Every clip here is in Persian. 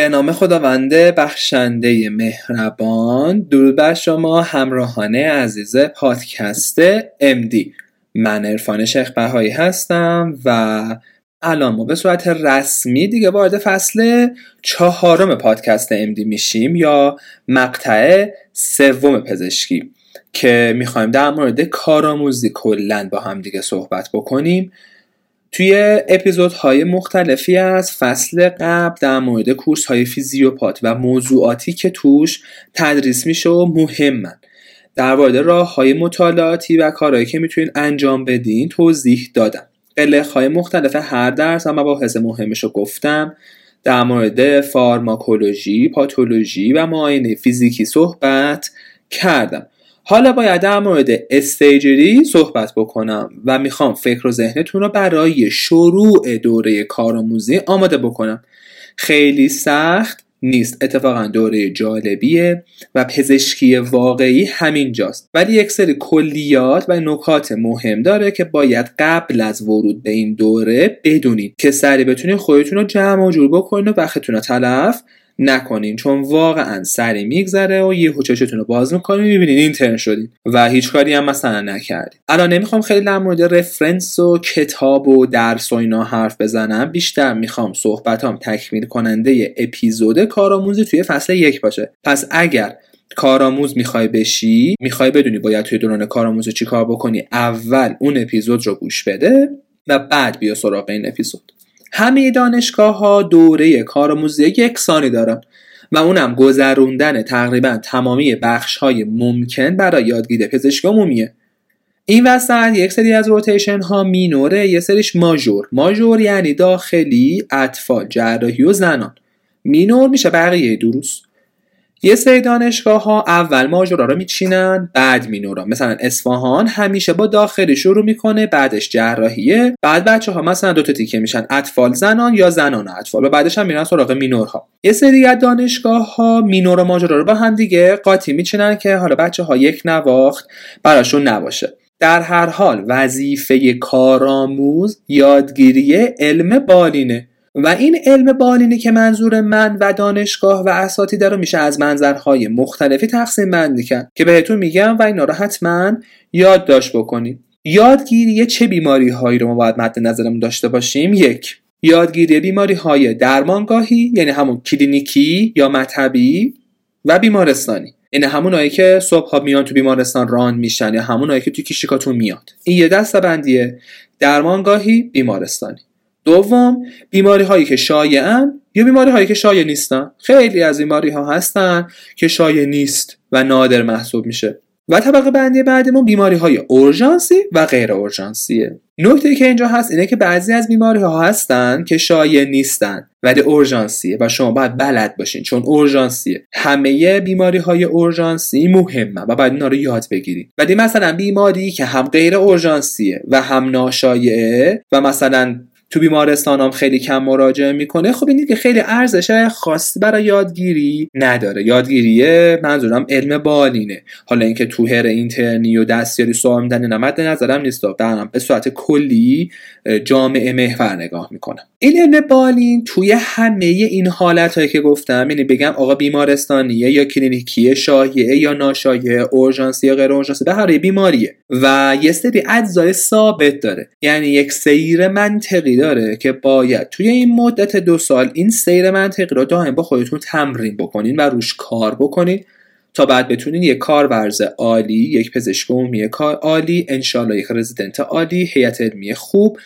به نام خداوند بخشنده مهربان درود بر شما همراهان عزیز پادکست MD من عرفان شیخ بهایی هستم و الان ما به صورت رسمی دیگه وارد فصل چهارم پادکست MD میشیم یا مقطع سوم پزشکی که می‌خوایم در مورد کارآموزی کلا با هم دیگه صحبت بکنیم. توی اپیزودهای مختلفی از فصل قبل در مورد کورس های فیزیوپات و موضوعاتی که توش تدریس میشه و مهمن. در مورد راه های مطالعاتی و کارهایی که می‌تونین انجام بدین توضیح دادم. قلق های مختلف هر درس و مباحث مهمش رو گفتم. در مورد فارماکولوژی، پاتولوژی و معاینه فیزیکی صحبت کردم. حالا باید در مورد استیجری صحبت بکنم و می‌خوام فکر و ذهنتون رو برای شروع دوره کارآموزی آماده بکنم. خیلی سخت نیست اتفاقا دوره جالبیه و پزشکی واقعی همینجاست. ولی یک سری کلیات و نکات مهم داره که باید قبل از ورود به این دوره بدونید که سری بتونید خودتون رو جمع و جور بکنید و وقتتون رو تلف نکنین چون واقعا سری میگذره و یه چشتون رو باز می‌کنین می‌بینین اینترن شدین و هیچ کاری هم مثلا نکردین. الان نمی‌خوام خیلی در مورد رفرنس و کتاب و درس و اینا حرف بزنم بیشتر می‌خوام صحبتام تکمیل کننده اپیزود کارآموزی توی فصل یک باشه. پس اگر کارآموز می‌خوای بشی می‌خوای بدونی باید توی دوران کارآموز چی کار بکنی اول اون اپیزود رو گوش بده و بعد بیا سراغ این اپیزود. همه دانشگاه ها دوره کارآموزی یکسانی دارن و اونم گذروندن تقریبا تمامی بخش های ممکن برای یادگیری پزشکی عمومیه. این وسط یک سری از روتیشن ها مینوره یه سریش ماژور. ماژور یعنی داخلی اطفال جراحی و زنان. minor میشه بقیه دروس یه سری دانشگاه ها اول major ا رو میچینن بعد minor ا. مثلا اصفهان همیشه با داخلی شروع می‌کنه بعدش جراحیه. بعد بچه ها مثلا دو تا تیکه میشن اطفال زنان یا زنان اطفال. و بعدش هم میرن سراغ minor ها. یه سری از دانشگاه ها minor و major ا رو با هم دیگه قاطی میچینن که حالا بچه ها یک نواخت براشون نباشه. در هر حال وظیفه کارآموز یادگیری علم بالینه. و این علم بالینی که منظور من و دانشگاه و اساتید رو میشه از منظرهای مختلفی تقسیم بندی کرد که بهتون میگم و اینا رو حتما یادداشت بکنید. یادگیری چه بیماری هایی رو ما باید مد نظرمون داشته باشیم؟ یک یادگیری بیماری های درمانگاهی یعنی همون کلینیکی یا مطبی و بیمارستانی. این یعنی همونایی که صبح ها میان تو بیمارستان ران میشن یا همونایی که تو کیشیکاتون میاد. این یه دسته بندیه درمانگاهی بیمارستانی. دوم بیماری هایی که شایعن یا بیماری هایی که شایع نیستن. خیلی از بیماری ها هستن که شایع نیست و نادر محسوب میشه. و طبقه بندی بعدیمون بیماری های اورژانسی و غیر اورژانسیه. نکته که اینجا هست اینه که بعضی از بیماری ها هستن که شایع نیستن ولی اورژانسیه و شما باید بلد باشین چون اورژانسیه. همه بیماری های اورژانسی مهمه و باید اینا رو یاد بگیرید ولی مثلا بیماری که هم غیر اورژانسیه و هم ناشایعه و مثلا تو بیمارستان هم خیلی کم مراجعه می‌کنه. خب این که خیلی ارزش خاصی برای یادگیری نداره. یادگیریه منظورم علم بالینه. حالا اینکه تو هر اینترنی و دستیاری سوال میدن نمد نظرم نیست. برم به صورت کلی جامعه محور نگاه می‌کنم این علم بالین توی همه این حالت هایی که گفتم یعنی بگم آقا بیمارستانیه یا کلینیکیه شایعه یا ناشایعه اورژانسی یا غیر اورژانسی به هر بیماریه. و یه سری اجزای ثابت داره. یعنی یک سیر منطقی داره که باید توی این مدت دو سال این سیر منطقی رو دائم با خودتون تمرین بکنین و روش کار بکنین تا بعد بتونین یک کارورز عالی یک پزشک عمومی کار عالی انشالله یک رزیدنت عالی هیئت علمی خوب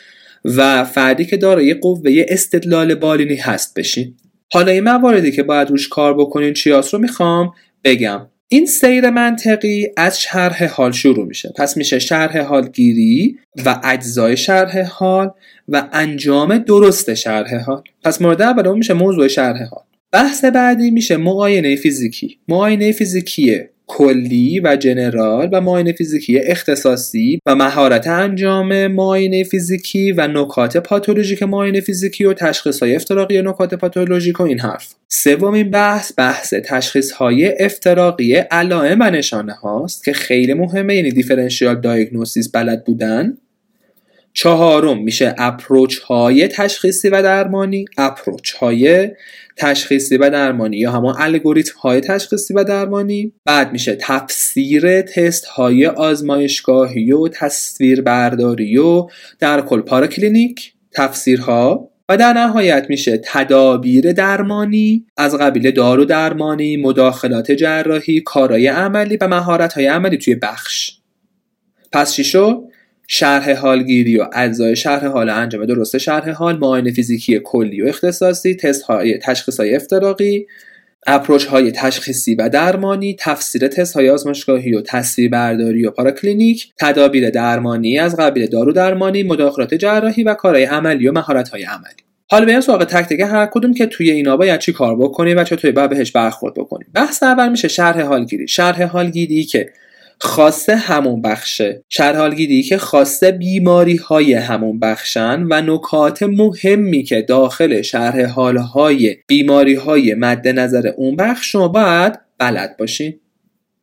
و فردی که دارای قوه استدلال بالینی هست بشین. حالا این مواردی که باید روش کار بکنین چیاس رو می‌خوام بگم. این سیر منطقی از شرح حال شروع میشه. پس میشه شرح حال گیری و اجزای شرح حال و انجام درست شرح حال. پس مورد اول میشه موضوع شرح حال. بحث بعدی میشه معاینه فیزیکی. معاینه فیزیکی کلی و جنرال و معاینه فیزیکی اختصاصی و مهارت انجام معاینه فیزیکی و نکات پاتولوژیک معاینه فیزیکی و تشخیص های افتراقی نکات پاتولوژیک و این حرف. سومین بحث بحث تشخیص های افتراقی علائم و نشانه هاست که خیلی مهمه یعنی differential diagnosis بلد بودن. چهارم میشه approach های تشخیصی و درمانی. approach های تشخیصی و درمانی یا همون الگوریتم های تشخیصی و درمانی. بعد میشه تفسیر تست های آزمایشگاهی و تصویر برداری و در کل پاراکلینیک تفسیرها. و در نهایت میشه تدابیر درمانی از قبیل دارو درمانی مداخلات جراحی کارهای عملی و های عملی توی بخش. پس چی شد؟ شرح حالگیری و اجزای شرح حال انجام درست شرح حال معاینه فیزیکی کلی و اختصاصی تست های تشخیص های افتراقی اپروچ های تشخیصی و درمانی تفسیر تست های آزمایشگاهی و تصویر برداری و پاراکلینیک تدابیر درمانی از قبیل دارو درمانی مداخلات جراحی و کارهای عملی و مهارت های عملی. حالا بیایم سراغ تک هر کدوم که توی اینا باید چی کار بکنیم و چطوری باید بهش برخورد بکنیم. بحث اول میشه شرح حالگیری شرح حالگیری که خاصه همون بخشه. شرحالگیری که خاصه بیماری های همون بخشن و نکات مهمی که داخل شرح حالهای بیماری های مد نظر اون بخش شما باید بلد باشین.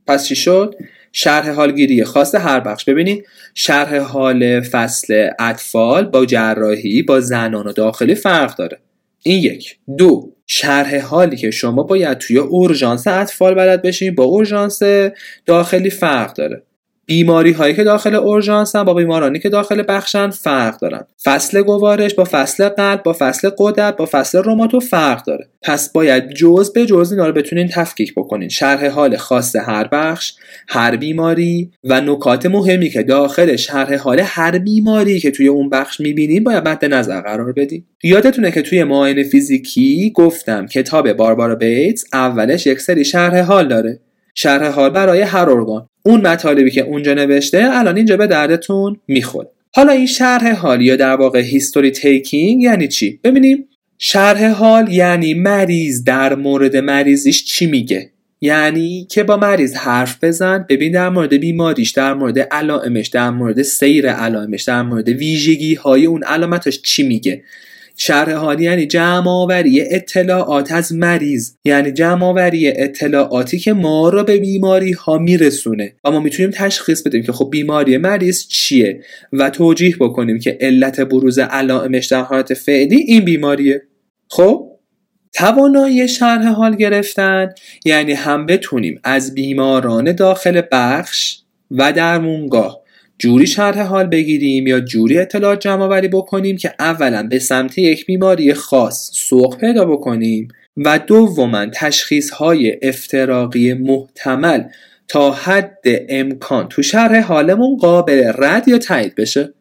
پس چی شد؟ شرح حالگیری خاص هر بخش. ببینید شرح حال فصل اطفال با جراحی با زنان و داخلی فرق داره. این یک. دو. شرح حالی که شما باید توی اورژانس اطفال بلد بشین. با اورژانس داخلی فرق داره. بیماری هایی که داخل اورژانسن با بیمارانی که داخل بخشن فرق دارن. فصل گوارش با فصل قلب با فصل قدرت با فصل روماتو فرق داره. پس باید جز به جز اینا رو بتونین تفکیک بکنین. شرح حال خاص هر بخش هر بیماری و نکات مهمی که داخل شرح حال هر بیماری که توی اون بخش می‌بینین باید مد نظر قرار بدین. یادتونه که توی معاینه فیزیکی گفتم کتاب باربارا بیتس اولش یک سری شرح حال داره. شرح حال برای هر ارگان. اون مطالبی که اونجا نوشته الان اینجا به دردتون می‌خوره. حالا این شرح حال یا در واقع هیستوری تیکینگ یعنی چی؟ ببینیم. شرح حال یعنی مریض در مورد مریضیش چی میگه؟ یعنی که با مریض حرف بزن ببین در مورد بیماریش در مورد علائمش در مورد سیر علائمش در مورد ویژگی های اون علامتش چی میگه؟ شرح حالی یعنی جمع آوری اطلاعات از مریض یعنی جمع آوری اطلاعاتی که ما رو به بیماری ها میرسونه. و ما می‌تونیم تشخیص بدیم که خب بیماری مریض چیه و توجیه بکنیم که علت بروز علائمش در حالت فعلی این بیماریه. خب؟ توانایی شرح حال گرفتن یعنی هم بتونیم از بیماران داخل بخش و درمونگاه جوری شرح حال بگیریم یا جوری اطلاعات جمع آوری بکنیم که اولا به سمت یک بیماری خاص سوق پیدا بکنیم و دوما تشخیص های افتراقی محتمل تا حد امکان تو شرح حالمون قابل رد یا تایید بشه.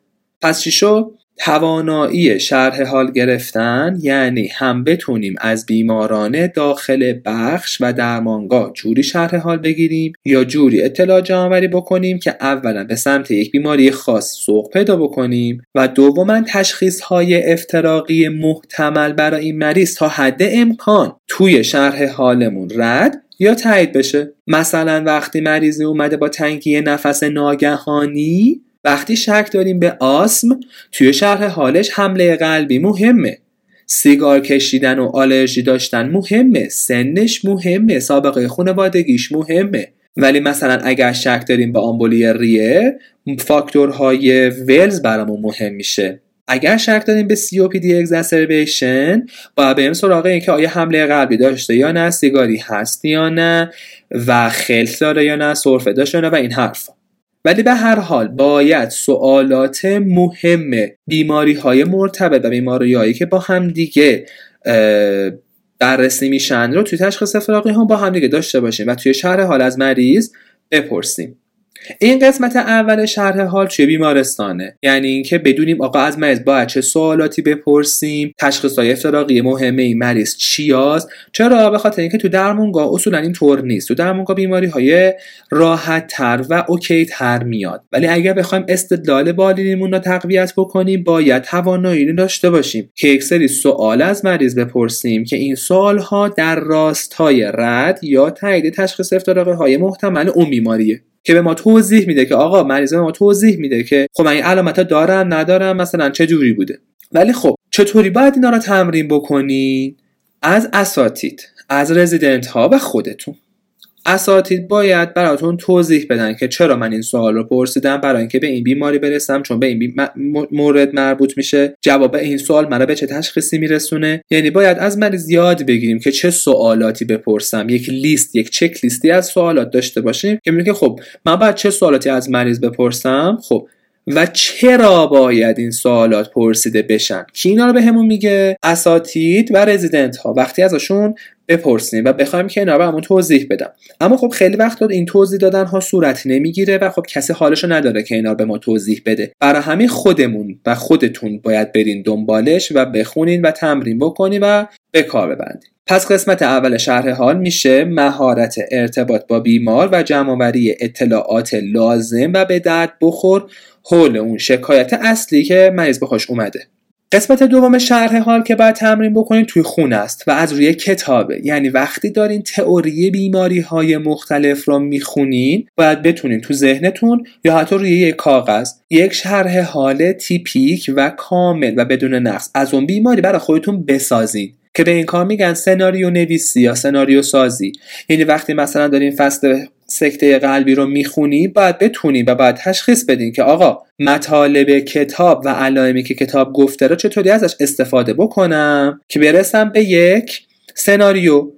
پس چی شد؟ توانایی شرح حال گرفتن یعنی هم بتونیم از بیماران داخل بخش و درمانگاه جوری شرح حال بگیریم یا جوری اطلاع جمعآوری بکنیم که اولا به سمت یک بیماری خاص سوق پیدا بکنیم و دوما تشخیص های افتراقی محتمل برای این مریض تا حد امکان توی شرح حالمون رد یا تایید بشه. مثلا وقتی مریضی اومده با تنگی نفس ناگهانی وقتی شک داریم به آسم توی شرح حالش حمله قلبی مهمه. سیگار کشیدن و آلرژی داشتن مهمه. سنش مهمه. سابقه خانوادگیش مهمه. ولی مثلا اگر شک داریم به آمبولی ریه فاکتورهای ولز برامون مهم میشه. اگر شک داریم به دی اگزاسربیشن باید بریم سراغ اینکه آیا حمله قلبی داشته یا نه سیگاری هست یا نه و خلط داره یا نه سرفه داشته یا نه و این حرفا. ولی به هر حال باید سوالات مهم بیماری های مرتبط و بیماری هایی که با همدیگه بررسی میشن رو توی تشخیص فراقی هم با همدیگه داشته باشیم و توی شهر حال از مریض بپرسیم. این قسمت اول شرح حال توی بیمارستانه. یعنی اینکه بدونیم آقا از مریض باید چه سوالاتی بپرسیم تشخیص های افتراقی مهمه این مریض چی هست چرا؟ به خاطر اینکه تو درمونگاه اصولا این طور نیست. تو درمونگاه بیماری های راحت تر و اوکی تر میاد. ولی اگر بخوایم استدلال بالینیمون رو تقویت بکنیم باید توانایی داشته باشیم که یک سری سوال از مریض بپرسیم که این سوال ها در راستای رد یا تایید تشخیص افتراقی های محتمل اون بیماریه. که به ما توضیح میده که آقا مریض ما توضیح میده که خب من این علامت دارم ندارم مثلا چه جوری بوده. ولی خب چطوری باید اینا رو تمرین بکنین؟ از اساتید از رزیدنت ها و خودتون. اساتید باید براتون توضیح بدن که چرا من این سوال رو پرسیدم برای اینکه به این بیماری برسم چون به این مورد مربوط میشه. جواب این سوال مرا به چه تشخیصی میرسونه؟ یعنی باید از مریض یاد بگیریم که چه سوالاتی بپرسم. یک لیست یک چک لیستی از سوالات داشته باشیم که میگه خب من باید چه سوالاتی از مریض بپرسم؟ خب و چرا باید این سوالات پرسیده بشن؟ کی اینا رو بهمون میگه اساتید و رزیدنت ها وقتی ازشون بپرسیم و بخوایم که اینا رو همون توضیح بدم. اما خب خیلی وقت این توضیح دادن ها صورت نمی‌گیره و خب کسی حالشو نداره که اینا رو به ما توضیح بده. برای همین خودمون و خودتون باید برین دنبالش و بخونین و تمرین بکنین و به کار ببندین. پس قسمت اول شرح حال میشه مهارت ارتباط با بیمار و جمعآوری اطلاعات لازم و به درد بخور حول اون شکایت اصلی که مریض بخواش اومده. قسمت دوم شرح حال که باید تمرین بکنید توی خونه است و از روی کتابه. یعنی وقتی دارین تئوری بیماری های مختلف رو می‌خونین باید بتونین تو ذهنتون یا حتی روی یک کاغذ یک شرح حال تیپیک و کامل و بدون نقص از اون بیماری برای خودتون بسازین. که به این کار میگن سناریو نویسی یا سناریو سازی. یعنی وقتی مثلا دارین فصل سکته قلبی رو می‌خونی باید بتونی و باید تشخیص بدین که آقا مطالب کتاب و علائمی که کتاب گفته رو چطوری ازش استفاده بکنم که برسم به یک سناریو.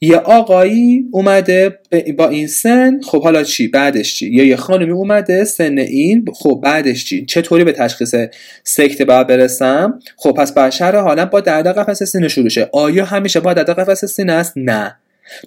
یه آقایی اومده با این سن خب حالا چی؟ بعدش چی؟ یا یه خانمی اومده سن این خب بعدش چی؟ چطوری به تشخیص سکته باید برسم؟ خب پس بیشتر حالا با درد قفس سینه شروع شه. آیا همیشه با درد قفس سینه است؟ نه.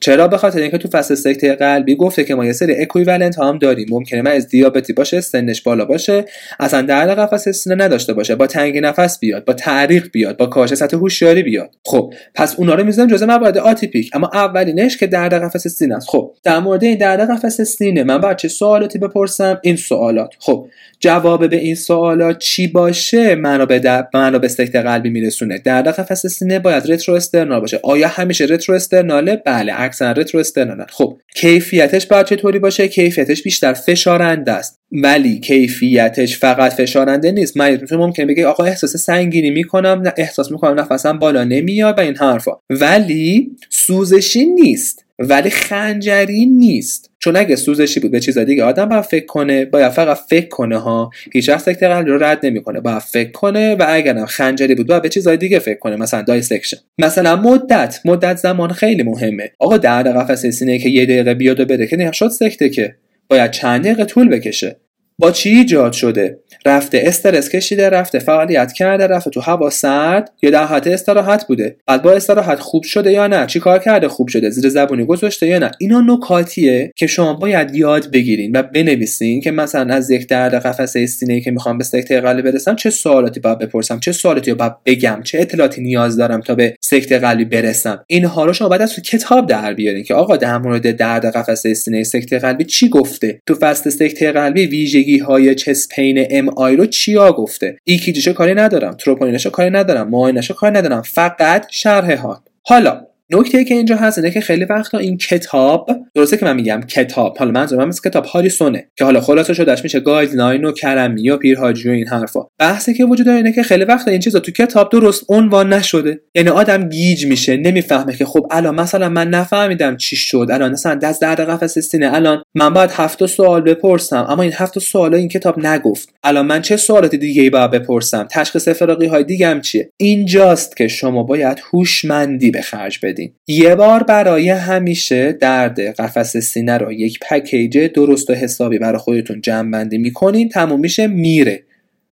چرا به خاطر اینکه تو فصل سکته قلبی گفته که ما یه سری equivalent هم داریم. ممکنه مریض دیابتی باشه سنش بالا باشه. اصلا درد قفس سینه نداشته باشه. با تنگی نفس بیاد با تعریق بیاد با کاهش سطح هوشیاری بیاد. خب پس اونا رو می‌ذارم جزء موارد atypic. اما اولینش که درد قفس سینه است. خب در مورد این درد قفس سینه من باید چه سوالاتی بپرسم؟ این سوالات. خب جواب به این سوالات چی باشه؟ منو به منو به سکته قلبی میرسونه. درد قفس سینه باید retrosternal باشه. آیا همیشه retrosternal ه؟ بله. اکثرا retrosternal ن خب کیفیتش باید چطوری باشه؟ کیفیتش بیشتر فشارنده است. ولی کیفیتش فقط فشارنده نیست. مریض ممکن بگه آقا احساس سنگینی می‌کنم احساس می‌کنم نفسم بالا نمیاد و این حرفا. ولی سوزشی نیست. ولی خنجری نیست. چون اگه سوزشی بود به چیز دیگه آدم باید فکر کنه باید فقط فکر کنه ها. هیچ وقت سکته قلبی رو رد نمی‌کنه باید فکر کنه و اگرم خنجری بود باید به چیزهای دیگه فکر کنه مثلا dissection مثلا مدت مدت زمان خیلی مهمه. آقا درد قفسه سینه که یه دقیقه بیاد و بره که نشد سکته که. باید چند دقیقه طول بکشه. با چی ایجاد شده؟ رفته استرس کشیده رفته فعالیت کرده رفته تو هوا سرد؟ یا در حالت استراحت بوده؟ بعد با استراحت خوب شده یا نه؟ چی کار کرده خوب شده؟ زیر زبونی گذاشته یا نه؟ اینا نکاتیه که شما باید یاد بگیرین و بنویسین که مثلا از یک درد قفسه سینه که می‌خوام به سکته قلبی برسم چه سوالاتی باید بپرسم؟ چه سوالاتی باید بگم؟ چه اطلاعاتی نیاز دارم تا به سکته قلبی برسم؟ اینها رو شما باید از تو کتاب در بیارین که آقا در مورد درد قفسه سینه سکته قلبی چی گفته؟ تو فصل سکته قلبی ویژگی های chest pain MI رو چیا گفته؟ ECG شو کاری ندارم تروپونینشو کاری ندارم معاینشو کاری ندارم فقط شرح حال. حالا نکته که اینجا هست اینه که خیلی وقتا این کتاب درسته که من میگم کتاب حالا منظورم از کتاب هاریسونه که حالا خلاصه شدهش میشه guideline و کرمی و پیرهاجی و این حرفا. بحثی که وجود داره اینه که خیلی وقتا این چیزا تو کتاب درست عنوان نشده. یعنی آدم گیج میشه نمی‌فهمه که خب الان مثلا من نفهمیدم چی شد. الان مثلا واسه درد قفس سینه الان من باید هفت سوال بپرسم. اما این هفت سوال این کتاب نگفت. الان من چه سوالات دیگه ای باید بپرسم؟ تشخیص افتراقی های دیگه چیه؟ اینجاست که شما باید هوشمندی به خرج بدید. یه بار برای همیشه درد قفس سینه رو یک package درست و حسابی برای خودتون جمع بندی می‌کنین تموم میشه میره.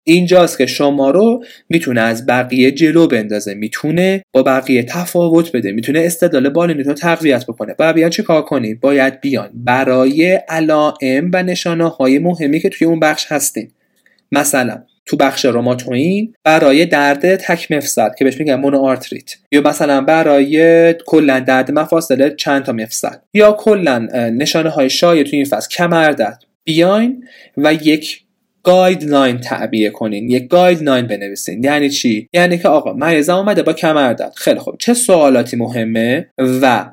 اینجاست که شما رو می‌تونه از بقیه جلو بندازه می‌تونه با بقیه تفاوت بده می‌تونه استدلال بالینیتون تقویت بکنه. باید بیان چه کار کنید باید بیان. برای علائم و نشانه های مهمی که توی اون بخش هستین مثلا تو بخش روماتو این برای درد تک مفصل که بهش میگن monoarthritis یا مثلا برای کلا درد مفاصل چند تا مفصل یا کلا نشانه های شایع تو این فصل. کمر درد. بیاین و یک guideline تعبیه کنین. یک guideline بنویسین. یعنی چی؟ یعنی که آقا مریضم اومده با کمر درد. خیلی خوب. چه سوالاتی مهمه؟ و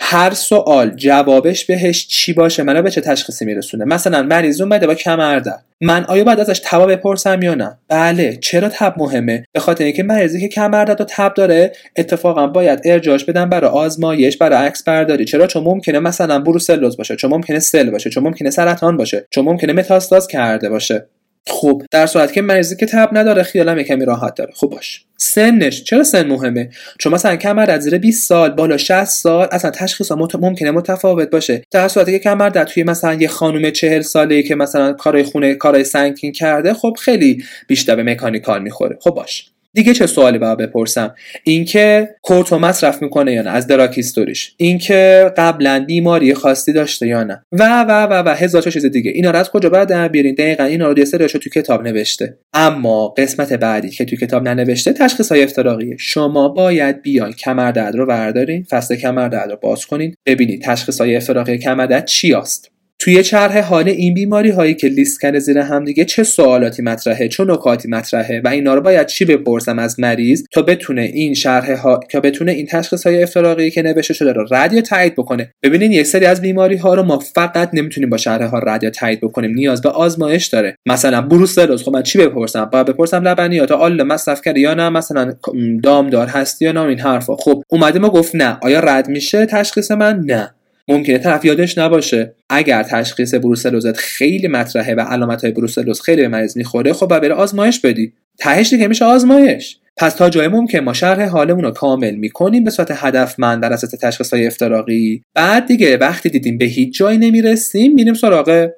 هر سوال جوابش بهش چی باشه منو به چه تشخیصی میرسونه؟ مثلا مریض اومده با کمردرد من آیا باید ازش تب بپرسم یا نه؟ بله چرا تب مهمه؟ به خاطر اینکه مریضی که کمردرد و تب داره اتفاقا باید ارجاعش بدن برای آزمایش برای عکس برداری. چرا؟ چون ممکنه مثلا بروسلوز باشه چون ممکنه سل باشه چون ممکنه سرطان باشه چون ممکنه متاستاز کرده باشه. خب در صورت که مریضی که تب نداره خیالم کمی راحت داره. خب باش. سنش چرا سن مهمه؟ چون مثلا کمر از زیر 20 سال بالا 60 سال اصلا تشخیص مت... ممکنه متفاوت باشه. در صورتی که کمر در توی مثلا یه خانم 40 ساله که مثلا کارای خونه کارای سنگین کرده خب خیلی بیشتر به مکانیکال می‌خوره. خب باش. دیگه چه سوالی باید بپرسم؟ اینکه کورتو مصرف می‌کنه یا نه؟ از دراک هیستوریش. اینکه قبلا بیماری خاصی داشته یا نه؟ و و و و هزار چیز دیگه. اینا رو از کجا باید در بیارین؟ دقیقا اینا رو یه تو کتاب نوشته. اما قسمت بعدی که تو کتاب ننوشته تشخیص های افتراقیه. شما باید بیان کمر درد رو بردارین فصل کمر درد رو باز کنین ببینید تشخیص های افتراقی کمر درد چی است توی چرح حال این بیماری هایی که لیست کرده زیر هم دیگه چه سوالاتی مطرحه چه نکاتی مطرحه و اینا رو باید چی بپرسم از مریض تا بتونه این شرح ها که بتونه این تشخیص های افتراقی که نوشته شده رو رد یا تایید بکنه؟ ببینین یک سری از بیماری ها رو ما فقط نمی‌تونیم با شرح ها رد یا تایید بکنیم نیاز به آزمایش داره. مثلا بروسلوز خب من چی بپرسم؟ باید بپرسم لبنیات آل مصرف کردی یا نه؟ مثلا دامدار هستی یا نه؟ این حرفا. خب اومده ما گفت نه. آیا رد میشه تشخیص من؟ نه. ممکنه طرف یادش نباشه. اگر تشخیص بروسلوزت خیلی مطرحه و علامت های بروسلوز خیلی به مریض می‌خوره خب بره آزمایش بدی. تهش دیگه میشه آزمایش. پس تا جای ممکن ما شرح حالمون رو کامل می‌کنیم به صورت هدفمند بر اساس تشخیص های افتراقی. بعد دیگه وقتی دیدیم به هیچ جایی نمی‌رسیم میریم سراغ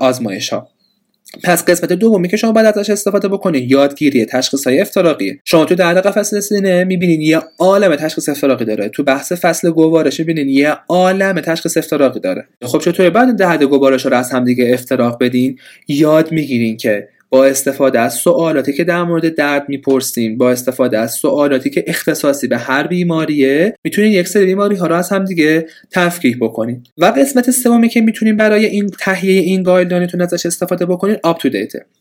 آزمایش ها پس قسمت دومی که شما باید ازش استفاده بکنید یادگیری تشخیص های افتراقی. شما تو در قفس سینه می‌بینید یه عالم تشخیص افتراقی داره. تو بحث فصل گوارش می‌بینید یه عالم تشخیص افتراقی داره. خب چطور بعد ده گوارش رو از هم دیگه افتراق بدین یاد می‌گیرین که با استفاده از سوالاتی که در مورد درد می‌پرسیم با استفاده از سوالاتی که اختصاصی به هر بیماریه می‌تونید یک سری بیماری ها رو از هم دیگه تفکیک بکنید و قسمت سومی که می‌تونیم برای این تهیه این guideline تون ازش استفاده بکنید UpToDate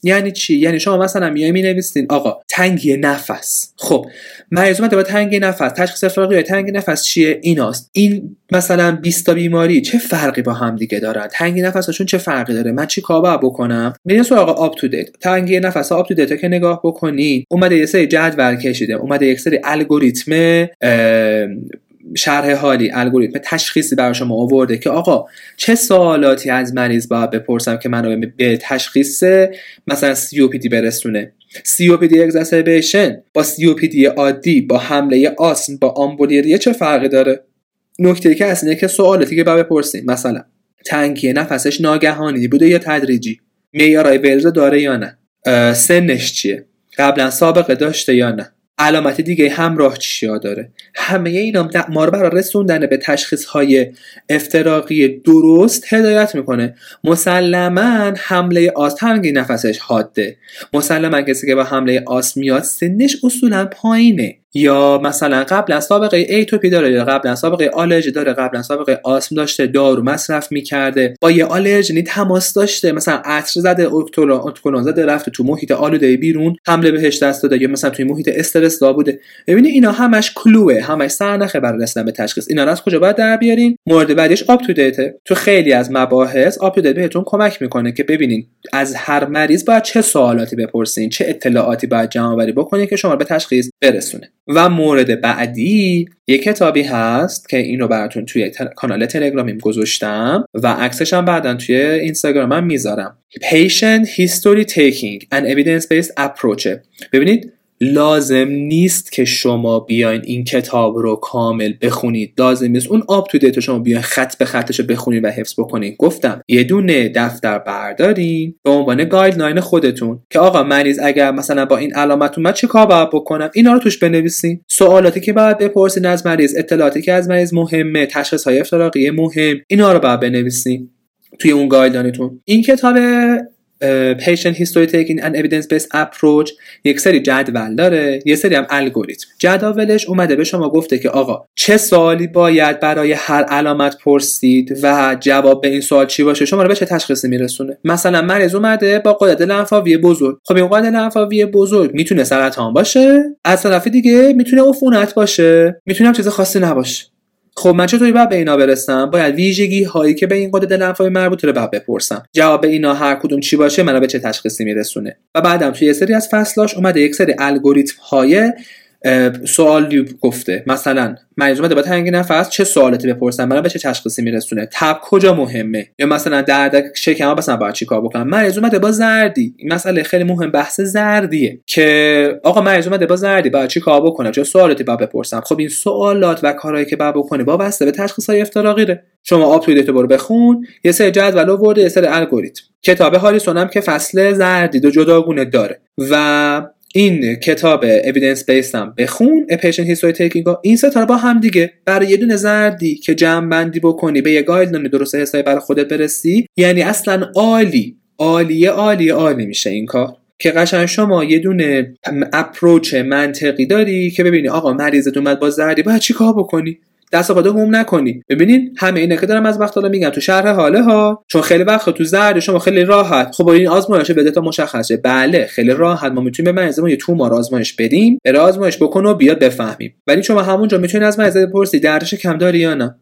یعنی چی؟ یعنی شما مثلا میای می‌نویسین آقا تنگی نفس. خب مریض با تنگی نفس. تشخیص افتراقی تنگی نفس چیه؟ ایناست. این مثلا 20 تا بیماری چه فرقی با هم دیگه دارن؟ تنگی نفسشون چه فرقی داره؟ من چی کار بکنم؟ میرین سراغ UpToDate تنگی نفس آپ تو دیتا که نگاه بکنی اومده یه سری جدول کشیده اومده یک سری الگوریتم شرح حالی الگوریتم تشخیصی برای شما آورده که آقا چه سوالاتی از مریض باید بپرسم که منو به تشخیص مثلا دی برسونه؟ دی اگزاسربیشن با دی عادی با حمله آسم با آمبولیریه چه فرقی داره؟ نکته که اصلا که سوالاتی که باید بپرسیم مثلا تنگی نفسش ناگهانی بوده یا تدریجی؟ معیارهای ولز داره یا نه؟ سنش چیه؟ قبلا سابقه داشته یا نه؟ علامت دیگه همراه چیا داره؟ همه اینا ما رو برای رسوندن به تشخیص های افتراقی درست هدایت می‌کنه. مسلما حمله آس تنگی نفسش حاده. مسلما کسی که با حمله آس میاد سنش اصولا پایینه. یا مثلا قبلا سابقه ایتوپی داره یا قبلا سابقه آلرژی داره قبلا سابقه آسم داشته دارو مصرف می‌کرده. با یه آلرژنی تماس داشته مثلا عطر زده اکتولون زده رفته تو محیط آلوده بیرون حمله بهش دست داده یا مثلا توی محیط استرس دا بوده. ببینید اینا همش کلوه همش سرنخه برای رسیدن به تشخیص. اینا از کجا باید در بیارین؟ مورد بعدیش آپ تو تو خیلی از مباحث آپ تو بهتون کمک می‌کنه که ببینین از هر مریض باید چه سوالاتی بپرسین چه اطلاعاتی باید جمع آوری بکنید که شما به تشخیص برسونه. و مورد بعدی یک کتابی هست که اینو براتون توی کانال تلگرامیم گذاشتم و عکسش هم بعدا توی اینستاگرامم می‌ذارم. Patient History Taking and Evidence-Based Approach. ببینید لازم نیست که شما بیاین این کتاب رو کامل بخونید. لازم نیست. اون UpToDate شما بیاین خط به خطش رو بخونید و حفظ بکنید. گفتم یه دونه دفتر بردارین به عنوان guideline خودتون که آقا مریض اگر مثلا با این علامت اومد چه کار باید بکنم؟ اینا رو توش بنویسین. سوالاتی که باید بپرسین از مریض اطلاعاتی که از مریض مهمه تشخیص های افتراقی مهم اینا رو باید بنویسین توی اون guideline تون. این کتاب patient history taking and evidence based approach. یک سری جدول داره یه سری هم الگوریتم جداولش اومده به شما گفته که آقا چه سوالی باید برای هر علامت پرسید و جواب به این سوال چی باشه؟ شما رو به چه تشخیصی میرسونه؟ مثلا مریض اومده با قدرت لنفاوی بزرگ. خب این قدرت لنفاوی بزرگ می‌تونه سرطان باشه؟ از طرف دیگه می‌تونه عفونت باشه. می‌تونه چیز خاصی نباشه. خب من چطوری باید به اینا برسم؟ باید ویژگی هایی که به این قده لنفاوی مربوطه رو باید بپرسم. جواب اینا هر کدوم چی باشه منو به چه تشخیصی میرسونه؟ و بعدم توی یه سری از فصلاش اومده یک سری الگوریتم های سوال گفته. مثلا اومده با تنگی نفس چه سوالاتی بپرسن من به چه تشخیصی میرسونه؟ تب کجا مهمه؟ یا مثلا درد شکم مثلا باید چیکار بکنم؟ مریض اومده با زردی. این مسئله خیلی مهم بحث زردیه. که آقا مریض اومده با زردی باید چیکار بکنم؟ چه سوالاتی باید بپرسم؟ خب این سوالات و کارهایی که باید بکنی با بسته به تشخیص های افتراقیه شما آپ تو برو بخون یه سری جدول آورده یه سری الگوریتم. کتاب هاریسون هم که فصل زردی دو جداگونه داره. و این کتاب evidence-based هم بخون patient history taking این سه تا با هم دیگه برای یه دونه زردی که جمع بندی بکنی به یه guideline درست حسابی برای خودت برسی. یعنی اصلا عالی عالی عالی عالی میشه این کار. که قشنگ شما یه دونه approach منطقی داری که ببینی آقا مریضت اومد با زردی باید چی کار بکنی؟ دست خودت گم نکنی. ببینین همه اینا که دارم از وقت حالا میگم تو شرح حاله ها چون خیلی وقت تو زرد شما خیلی راحت. خب این آزمایش بده تا مشخصه بله خیلی راحت. ما می‌تونیم به مریضمون یه تومار آزمایش بدیم. بره آزمایش بکن و بیاد بفهمیم. ولی شما همونجا می‌تونید از مریض بپرسی دردش کم داری یا نه.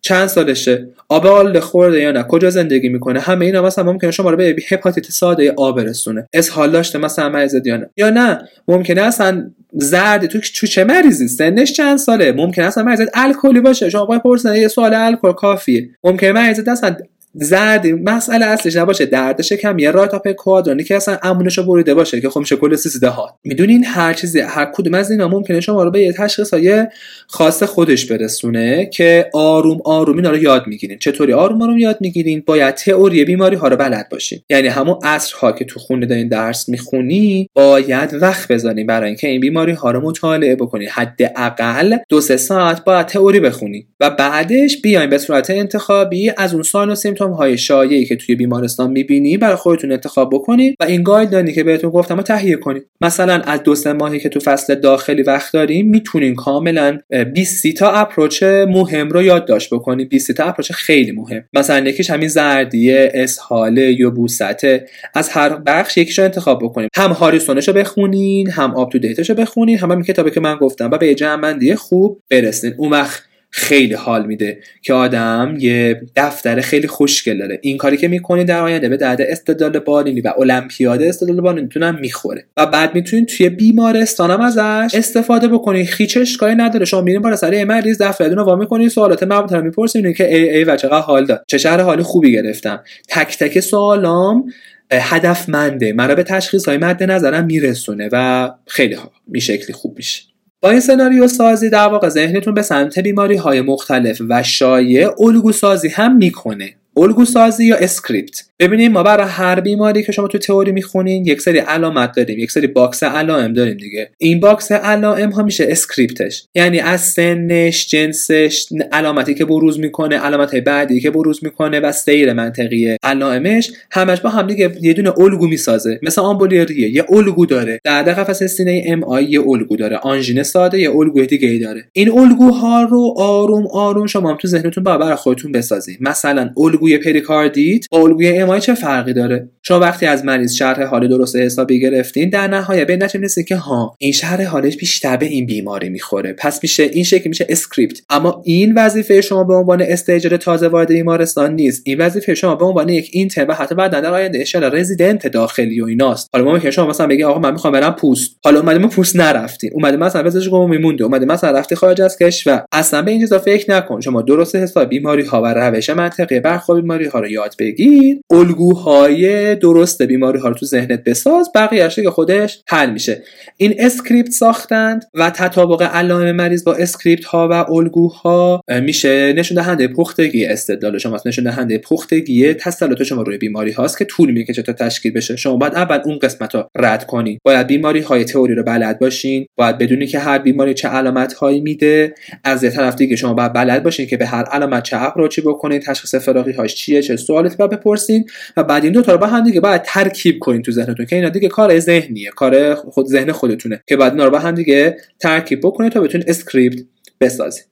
چند سالشه؟ آب آل خورده یا نه؟ کجا زندگی می‌کنه؟ همه اینا مثلا ممکنه شما رو به هپاتیت ساده آ برسونه. اسهال داشته مثلا مریض یا نه. یا نه ممکنه اصلا زرد تو چه مریضی؟ سنش چند ساله؟ ممکنه اصلا مریض الکلی باشه. شما باید پرسن یه سوال الکل کافیه. ممکنه مریض اصلا زرد مسئله اصلش نباشه درد شکم یه رایت کوادرانی که اصلا امونش بریده باشه که خب میشه کل ها می‌دونین هر چیزی هر کدوم از اینا ممکنه شما رو به یه تشخیص های خاص خودش برسونه که آروم آروم اینا رو یاد می‌گیرین. چطوری آروم آروم یاد می‌گیرین؟ باید تئوری بیماری ها رو بلد باشین. یعنی همون ها که تو خونه دارین درس می‌خونی باید وقت بذارین برای اینکه این بیماری ها رو مطالعه بکنین. حداقل دو سه ساعت باید تئوری بخونی و بعدش بیاین به صورت انتخابی از اون سال و سیمتوم های شایعی که توی بیمارستان می‌بینی برای خودتون انتخاب بکنید و این گایدلاینی که بهتون گفتم رو تهیه کنید مثلا از دو سه ماهی که تو فصل داخلی وقت داریم می‌تونین کاملا 20 تا اپروچ مهم رو یادداشت بکنید 20 تا اپروچ خیلی مهم. مثلا یکیش همین زردیه اسهاله یا بوسته. از هر بخش یکیشو انتخاب بکنید هم هاریسونش رو بخونین هم آپ تو دیتاشو بخونین. هم, هم کتابی که من گفتم. و به جمع خوب برسین. اون وقت خیلی حال میده که آدم یه دفتر خیلی خوشگل داره. این کاری که می‌کنی در آینده به درد استدلال بالینی و المپیاد استدلال بالینی هم می‌خوره. و بعد می‌تونید توی بیمارستان هم ازش استفاده بکنی. هیچ کاری نداره. شما میرین بالا سر مریض دفترتون رو وا می‌کنین سوالات مربوطه رو می‌پرسین. که ای ای و چقدر حال داد. چه شهر حالی خوبی گرفتم. تک تک سوالام هدفمنده. مرا به تشخیص های مد نظرم میرسونه و خیلی ها این شکلی خوب میشه. با این سناریو سازی در واقع ذهنتون به سمت بیماری های مختلف و شایع الگو سازی هم می‌کنه. الگو سازی یا script. ببینیم ما برای هر بیماری که شما تو تئوری می‌خونین یک سری علامت داریم یک سری box علائم داریم دیگه. این box علائم ها میشه script ش. یعنی از سنش جنسش علامتی که بروز می‌کنه علامت بعدی که بروز می‌کنه و سیر منطقی علائمش همش با هم دیگه یه دونه الگو می‌سازه. مثل آمبولی ریه. یه الگو داره. درد قفسه سینه MI یه الگو داره. آنژین ساده یه الگوی دیگه ای داره. این الگوها رو آروم آروم شما هم تو ذهنتون برای خودتون بسازید مثلا الگوی پریکاردیت با الگوی MI چه فرقی داره؟ شما وقتی از مریض شرح حال درست حسابی گرفتین در نهایت به نتیجه که ها این شرح حالش بیشتر به این بیماری می‌خوره. پس میشه این شکل میشه script. اما این وظیفه شما به عنوان استیجر تازه وارد بیمارستان نیست. این وظیفه شما به عنوان یک اینترن و حتی بعد در آینده انشالله رزیدنت داخلی و ایناست. حالا ممکنه شما مثلا بگی آقا من می‌خوام برم پوست. حالا اومدیم پوست نرفتین. اومده مثلا پزشک عمومی مونده. اومده مثلا رفتی خارج از کشور. اصلا به این چیزا فکر نکن. شما درست حساب بیماری ها و روش منطقی برخورد بیماری ها رو یاد بگیر. الگوهای درست بیماری ها رو تو ذهنت بساز. بقیه‌اش که خودش حل میشه. این script ساختن و تطابق علائم مریض با script ها و الگوها میشه نشون دهنده پختگی. استدلال شما نشون دهنده پختگی تسلط شما روی بیماری هاست که طول می‌کشه تا تشکیل بشه. شما باید اول اون قسمت رو رد کنید باید بیماری های تئوری رو بلد باشین. باید بدونی که هر بیماری چه علامت هایی میده. از یه طرف دیگه شما باید بلد باشین که به هر علامت چه approach ی بکنید. تشخیص افتراقی هاش چیه چه سوالاتی باید بپرسین و بعد این دو تا رو با هم دیگه باید ترکیب کنین تو ذهنتون. که اینا دیگه کار ذهنیه کار خود ذهن خودتونه. که بعد اینا رو با هم دیگه ترکیب بکنید تا بتونید script بسازید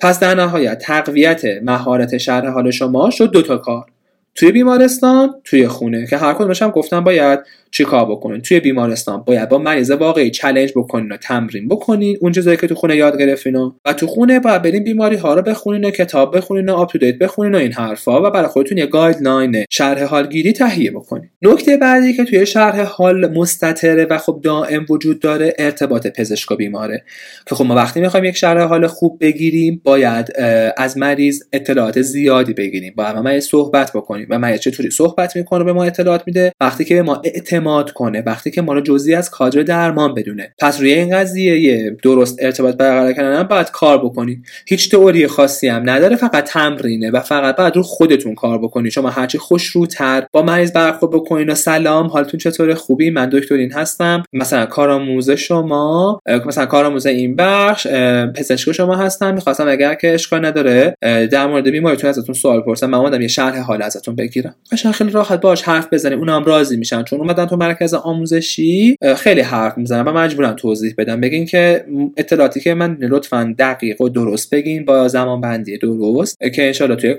پس در نهایت تقویت مهارت شرح حال شما شد دو تا کار. توی بیمارستان توی خونه. که هر کدومش هم گفتم باید چیکار بکنین. توی بیمارستان باید با مریض واقعی challenge بکنین و تمرین بکنین. اون چیزایی که تو خونه یاد گرفتین و تو خونه باید برین بیماری ها رو بخونین و کتاب بخونین و UpToDate بخونین و این حرفا و برای خودتون یه guideline شرح حالگیری تهیه بکنین. نکته بعدی که توی شرح حال مستتره و خب دائم وجود داره ارتباط پزشک و بیماره. که خب ما وقتی می‌خوایم یک شرح حال خوب بگیریم باید از مریض اطلاعات زیادی بگیریم. با ما صحبت بکنیم. و مریض چطوری صحبت می‌کنه به ما اطلاعات میده. وقتی که به ما اعتماد کنه وقتی که ما رو جزئی از کادر درمان بدونه. پس روی این قضیه درست ارتباط برقرار کردن باید کار بکنید هیچ تئوری خاصی هم نداره فقط تمرینه و فقط باید رو خودتون کار بکنید شما هرچی خوشروتر با مریض برخورد بکنید و سلام حالتون چطوره؟ خوبی؟ من دکتر این هستم. مثلا کارآموز شما مثلا کارآموز این بخش پزشک شما هستم. می‌خواستم اگر که اشکال نداره در مورد بیماریتون ازتون سوال پرسم. من اومدم یه شرح حال ازتون بگیرم. قشنگ خیلی راحت باش حرف بزنیم. اونم راضی میشن. چون اومدن تو مرکز آموزشی خیلی حرف می‌زنن و مجبورم توضیح بدم بگین که اطلاعاتی که من لطفا دقیق و درست بگین با زمان بندی درست که انشالله توی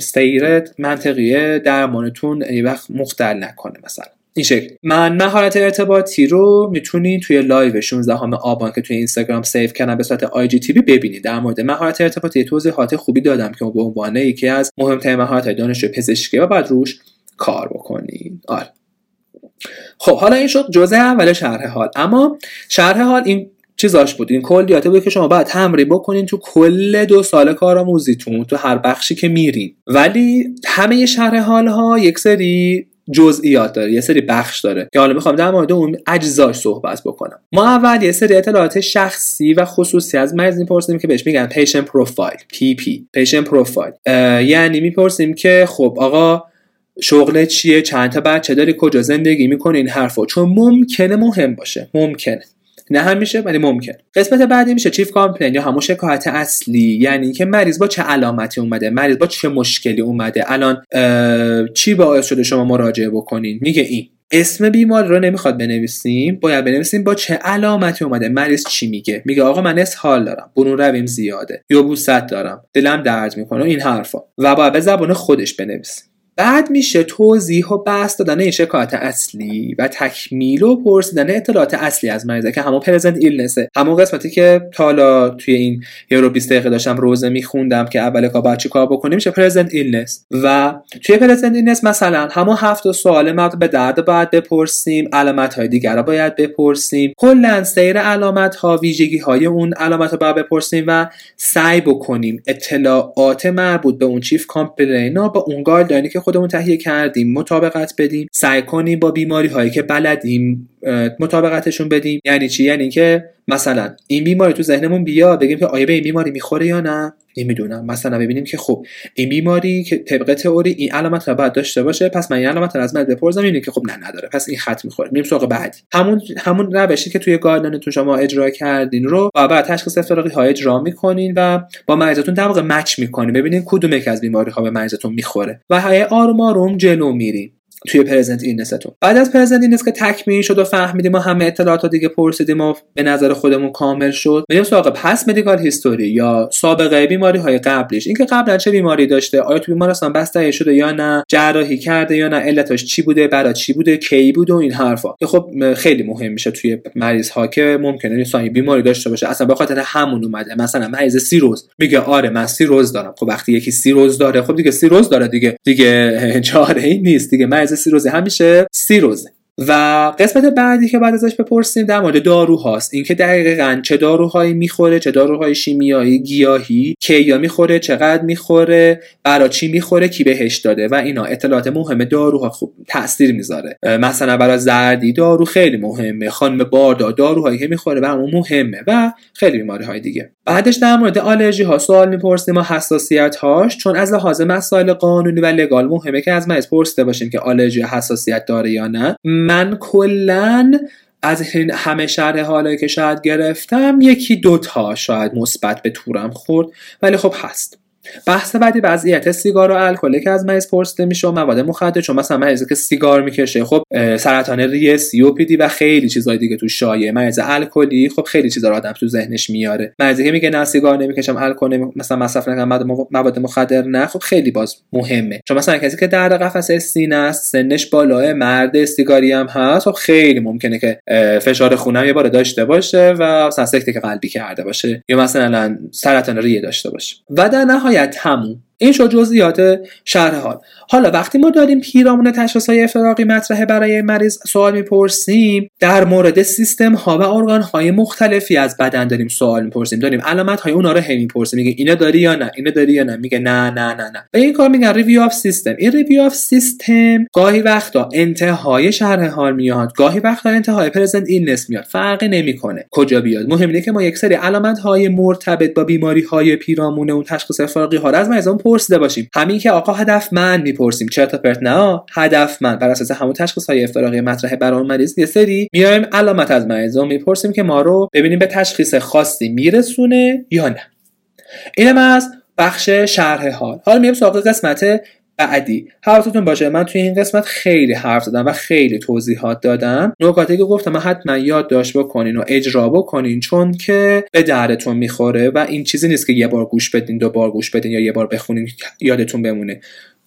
سیر منطقی درمانتون یه وقت مختل نکنه مثلا. این شکل من مهارت ارتباطی رو می‌تونید توی live 16 هم آبان که توی اینستاگرام save کردم به صورت IG ببینید در مورد مهارت ارتباطی توضیحات خوبی دادم که به عنوان یکی از مهمترین مهارت دانشجو پزشکی و بعد روش کار بکنید آره. خب حالا این شد جزء اول شرح حال. اما شرح حال این چیزاش بود. این کلیاته بود که شما باید تمرین بکنین تو کل دو سال کارآموزیتون تو هر بخشی که میرین. ولی همه شرح حال ها یک سری جزئیات داره یه سری بخش داره که حالا می‌خوام در مورد اون اجزاش صحبت بکنم. ما اول یه سری اطلاعات شخصی و خصوصی از مریض می‌پرسیم که بهش میگن patient profile PP patient profile یعنی می‌پرسیم که خب آقا شغل چیه؟ چند تا بچه داری؟ کجا زندگی می‌کنی؟ این حرفا. چون ممکنه مهم باشه. ممکنه. نه همیشه ولی ممکن. قسمت بعدی میشه چیف کامپلین یا همون شکایت اصلی. یعنی که مریض با چه علامتی اومده؟ مریض با چه مشکلی اومده؟ الان چی باعث شده شما مراجعه بکنین؟ میگه این. اسم بیمار رو نمی‌خواد بنویسیم. باید بنویسیم با چه علامتی اومده؟ مریض چی میگه؟ میگه آقا من حال دارم. برون رویم زیاده. یا بوست دارم. دلم درد می‌کنه. این حرفا. و باید به زبان خودش بنویسیم. بعد میشه توضیح و بحث دادن این شکایت اصلی و تکمیل و پرسیدن اطلاعات اصلی از مریضه که همون present illness ه همون قسمتی که تا حالا توی این یه رو 20 دقیقه داشتم روزه میخوندم که اول کار باید کار بکنیم میشه present illness و توی present illness مثلا همون هفت سوال مرد به درد باید بپرسیم علامت های دیگر رو باید بپرسیم. کلا سیر علامت ها ویژگی های اون علامت رو باید بپرسیم و سعی بکنیم اطلاعات مربوط به اون chief complaint ها با اون guideline ی که خودمون تهیه کردیم مطابقت بدیم سعی کنیم با بیماری هایی که بلدیم مطابقتشون بدیم. یعنی چی؟ یعنی که مثلا این بیماری تو ذهنمون بیا بگیم که آیا به این بیماری می‌خوره یا نه؟ نمی‌دونم. مثلا ببینیم که خب این بیماری که طبق تئوری این علامت رو باید داشته باشه پس من این علامت رو از من بپرسم اینه که خب نه نداره. پس این خط می‌خوره میریم سراغ بعدی. همون همون روشی که توی تو شما اجرا کردین رو و بعد تشخیص افتراقی ها اجرا می‌کنین و با مریضتون واقع مچ می‌کنین. ببینین کدوم یک از بیماری ها به مریضتون می‌خوره. و های آروم آروم جلو میریم. توی پرزنت اینستون بعد از پرزنت اینست که تکمیل شد و فهمیدیم و همه اطلاعات دیگه پرسیدیم و به نظر خودمون کامل شد میریم سراغ پس مدیکال هیستوری یا سابقه بیماری های قبلیش. اینکه قبلا چه بیماری داشته آیا تو بیمارستان بستری شده یا نه جراحی کرده یا نه علتش چی بوده برای چی بوده کی بوده و این حرفا. که خب خیلی مهم میشه توی مریض ها که ممکنه این بیماری داشته باشه. اصلا به خاطر همون اومده. مثلا مریض سیروز میگه آره من سیروز دارم. خب وقتی یکی سیروز داره خب دیگه سیروز داره دیگه. دیگه چاره ای نیست. دیگه مریض سیروزه همیشه سیروزه و قسمت بعدی که بعد ازش بپرسیم در مورد داروهاست. اینکه دقیقا چه داروهایی می‌خوره چه داروهای شیمیایی گیاهی کی یا می‌خوره چقدر می‌خوره برا چی می‌خوره کی بهش داده و اینا. اطلاعات مهم داروها خوب تاثیر می‌ذاره. مثلا برای زردی دارو خیلی مهمه. خانم باردا داروهایی که می‌خوره برامون مهمه و خیلی بیماری های دیگه. بعدش در مورد آلرژی ها سوال می‌پرسیم و حساسیت هاش چون از لحاظ مسائل قانونی و لگال مهمه که از مریض پرسیده باشیم که آلرژی حساسیت داره یا نه. من کلا از همه شرح حالایی که شاید گرفتم یکی دوتا شاید مثبت به تورم خورد. ولی خب هست. بحث بعدی وضعیت سیگار و الکل که از مریض پرسیده میشه و مواد مخدر چون مثلا مریضی که سیگار می‌کشه خب سرطان ریه سی و خیلی چیزای دیگه تو شایع. مریض الکلی خب خیلی چیزا رو آدم تو ذهنش میاره. مریضی که میگه نه سیگار نمی‌کشم الکل مثلا مصرف نکنم مواد مخدر نه خب خیلی باز مهمه. چون مثلا کسی که درد قفسه سینه است سنش بالاه مرد سیگاری هم هست خب خیلی ممکنه که فشار خونم یه بار داشته باشه و مثلا سکته قلبی کرده باشه یا مثلا سرطان ریه داشته باشه. و در نهایت همون. این شد جزئیات شرح حال. حالا وقتی ما داریم پیرامون تشخیص های افتراقی مطرحه برای مریض سوال می‌پرسیم در مورد سیستم ها و ارگان های مختلفی از بدن داریم سوال می‌پرسیم. داریم علامت های اونا رو هی می‌پرسیم. میگه اینو داری یا نه؟ اینو داری یا نه؟ میگه نه نه نه نه. و این کار میگن review of system این review of system گاهی وقتا انتهای شرح حال میاد گاهی وقتا انتهای present illness میاد. فرقی نمی‌کنه. کجا بیاد؟ مهم اینه که ما یک سری علامت های مرتبط با بیماری های پیرامون اون تشخیص افتراقی ها از مریضان پرسیده باشیم. همین که آقا هدفمند می‌پرسیم. چرت پرت نه؟ هدفمند بر اساس همون تشخیص های افتراقی مطرح برای مریض یه سری میایم علامت از مریض می‌پرسیم که ما رو ببینیم به تشخیص خاصی میرسونه یا نه. اینم از بخش شرح حال. حالا میایم سراغ قسمت بعدی. حواستون باشه من توی این قسمت خیلی حرف زدم و خیلی توضیحات دادم. نکاتی که گفتم حتما یادداشت بکنین و اجرا بکنین چون که به درتون می‌خوره و این چیزی نیست که یه بار گوش بدین دو بار گوش بدین یا یه بار بخونین یادتون بمونه.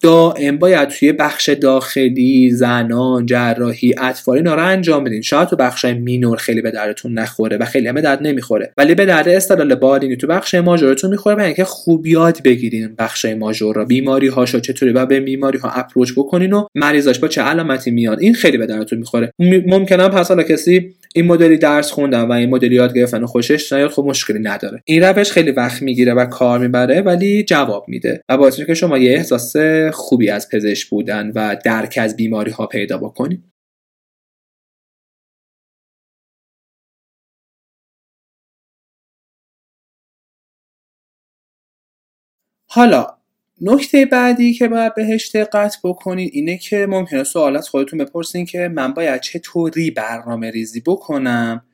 دائم باید توی بخش داخلی زنان جراحی اطفال اینا رو انجام بدین. شاید تو بخش مینور خیلی به دردتون نخوره و خیلی هم درد نمی‌خوره. ولی به درد استدلال بالینی تو بخش ماژورتون می‌خوره برای اینکه خوب یاد بگیرین بخش ماژور را بیماری هاشو چطوری و به بیماری ها اپروچ بکنین و مریضاش با چه علامتی میاد. این خیلی به دردتون می‌خوره. ممکنه پس حالا کسی این مدلی درس خوندن و این مدلی یاد گرفتن و خوشش نیاد خب مشکلی نداره. این روش خیلی وقت می‌گیره و کار می‌بره ولی جواب میده و باعث که شما یه احساس خوبی از پزشک بودن و درک از بیماری ها پیدا بکنید حالا نکته بعدی که باید بهش دقت بکنید اینه که ممکنه سوال از خودتون بپرسین که من باید چطوری برنامه ریزی بکنم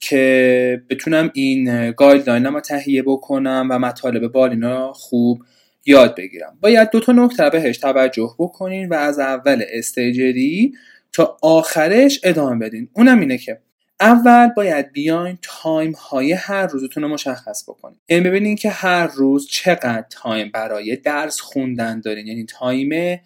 که بتونم این گایدلاین رو تهیه بکنم و مطالب بالینا خوب یاد بگیرم. باید دو تا نکته بهش توجه بکنین و از اول استاجری تا آخرش ادامه بدین. اونم اینه که اول باید بیاین time های هر روزتون رو مشخص بکنین. یعنی ببینین که هر روز چقدر time برای درس خوندن دارین. یعنی time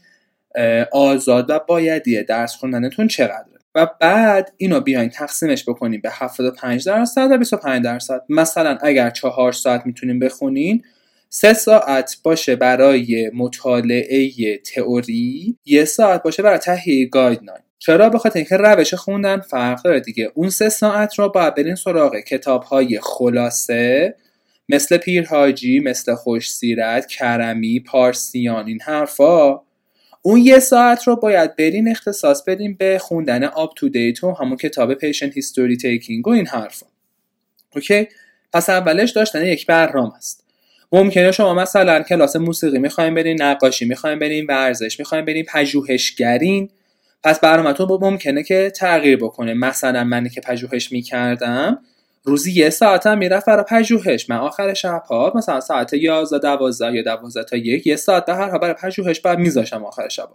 آزاد و بایدیه. درس خوندنتون چقدره. و بعد اینو بیاین تقسیمش بکنین به 75 درصد و 25 درصد. مثلا اگر چهار ساعت می‌تونین بخونین سه ساعت باشه برای مطالعه تئوری یه ساعت باشه برای تهیه guideline چرا؟ به خاطر اینکه روش خوندن فرق داره دیگه. اون سه ساعت رو باید برین سراغ کتاب های خلاصه مثل پیرحاجی مثل خوش سیرت کرمی پارسیان این حرفا. اون یه ساعت رو باید برین اختصاص بدین به خوندن UpToDate همون کتاب patient history taking و این حرفا اوکی؟ پس اولش داشتن یک برنامه است. ممکنه شما مثلا کلاس موسیقی می‌خوایم برین نقاشی می‌خوایم برین ورزش می‌خوایم برین پژوهشگرین. پس برنامهتون ممکنه که تغییر بکنه. مثلا منی که پژوهش می‌کردم روزی یه ساعتم می‌رفت برای پژوهش. من آخر شب ها مثلا ساعت 11 12 یا 12 تا یک یه ساعت هر حال برای پژوهش بعد میذاشم آخر شب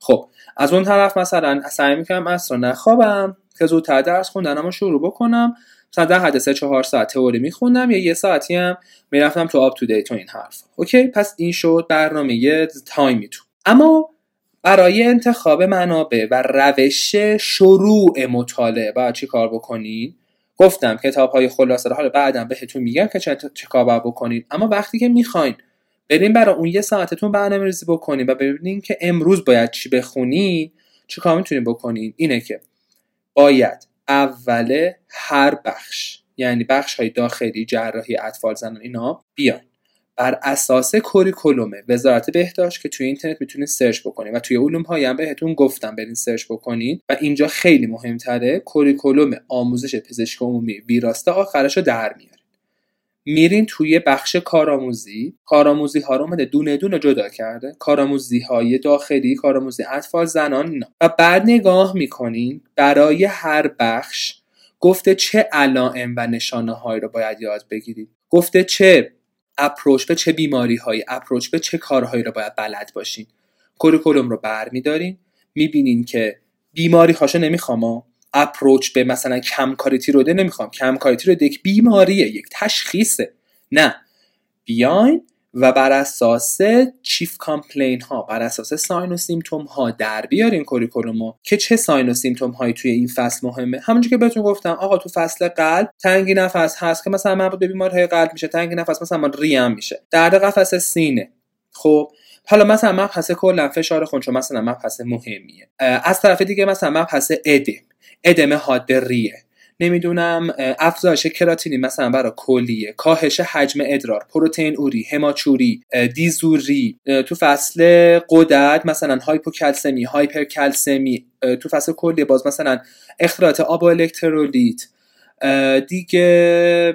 خب از اون طرف مثلا سعی می‌کنم اصلا نخوابم که زودتر درس خوندنمو شروع بکنم. مثلا در حد 3 4 ساعت تئوری میخوندم یا یه ساعتی هم می‌رفتم تو UpToDate و این حرف اوکی؟ پس این شد برنامه time یتون. اما برای انتخاب منابع و روش شروع مطالعه. باید چی کار بکنین؟ گفتم کتاب های خلاصه حالا بعدم بهتون میگم که چه, کار باید بکنین. اما وقتی که می‌خواین بریم برای اون یه ساعتتون برنامه ریزی بکنین و ببینین که امروز باید چی بخونین چی کار می‌تونین بکنین؟ اینه که باید اول هر بخش یعنی بخش های داخلی جراحی اطفال زنان اینا بیان. بر اساس کوریکولوم وزارت بهداشت که توی اینترنت می‌تونید search بکنید و توی علوم پایه هم بهتون گفتم برین search بکنید و اینجا خیلی مهمتره کوریکولوم آموزش پزشکی عمومی ویراسته آخرش رو در میارید میرین توی بخش کارآموزی. کارآموزی ها رو اومده دونه دونه جدا کرده. کارآموزی های داخلی کارآموزی اطفال زنان اینا. و بعد نگاه می‌کنین برای هر بخش گفته چه علائم و نشانه هایی رو باید یاد بگیرید. گفته چه approach به چه بیماری هایی approach به چه کارهایی رو باید بلد باشین. کوریکولوم رو برمیدارین می‌بینین که بیماری هاشو نمی‌خوام approach به مثلا کم کاری تیروئیده نمی‌خوام. کم کاری تیروئید یک بیماریه یک تشخیصه. نه. بیاین و بر اساس chief complaint ها بر اساس sign و symptom ها در بیارین کوریکولومو که چه sign و symptom هایی توی این فصل مهمه. همونجوری که بهتون گفتم آقا تو فصل قلب تنگی نفس هست که مثلا مربوط به بیماری های قلب میشه تنگی نفس مثلا ریه م میشه. درد قفس سینه. خب حالا مثلا مبحث کلا فشار خون چون مثلا مبحث مهمیه. از طرف دیگه مثلا مبحث ادم. ادم حاد ریه. نمی‌دونم افزایش کراتینی مثلا برای کلیه کاهش حجم ادرار پروتئین اوری هماچوری دیزوری تو فصل قدرت مثلا هایپوکلسمی هایپرکلسمی تو فصل کلیه باز مثلا اختراط آب و الکترولیت دیگه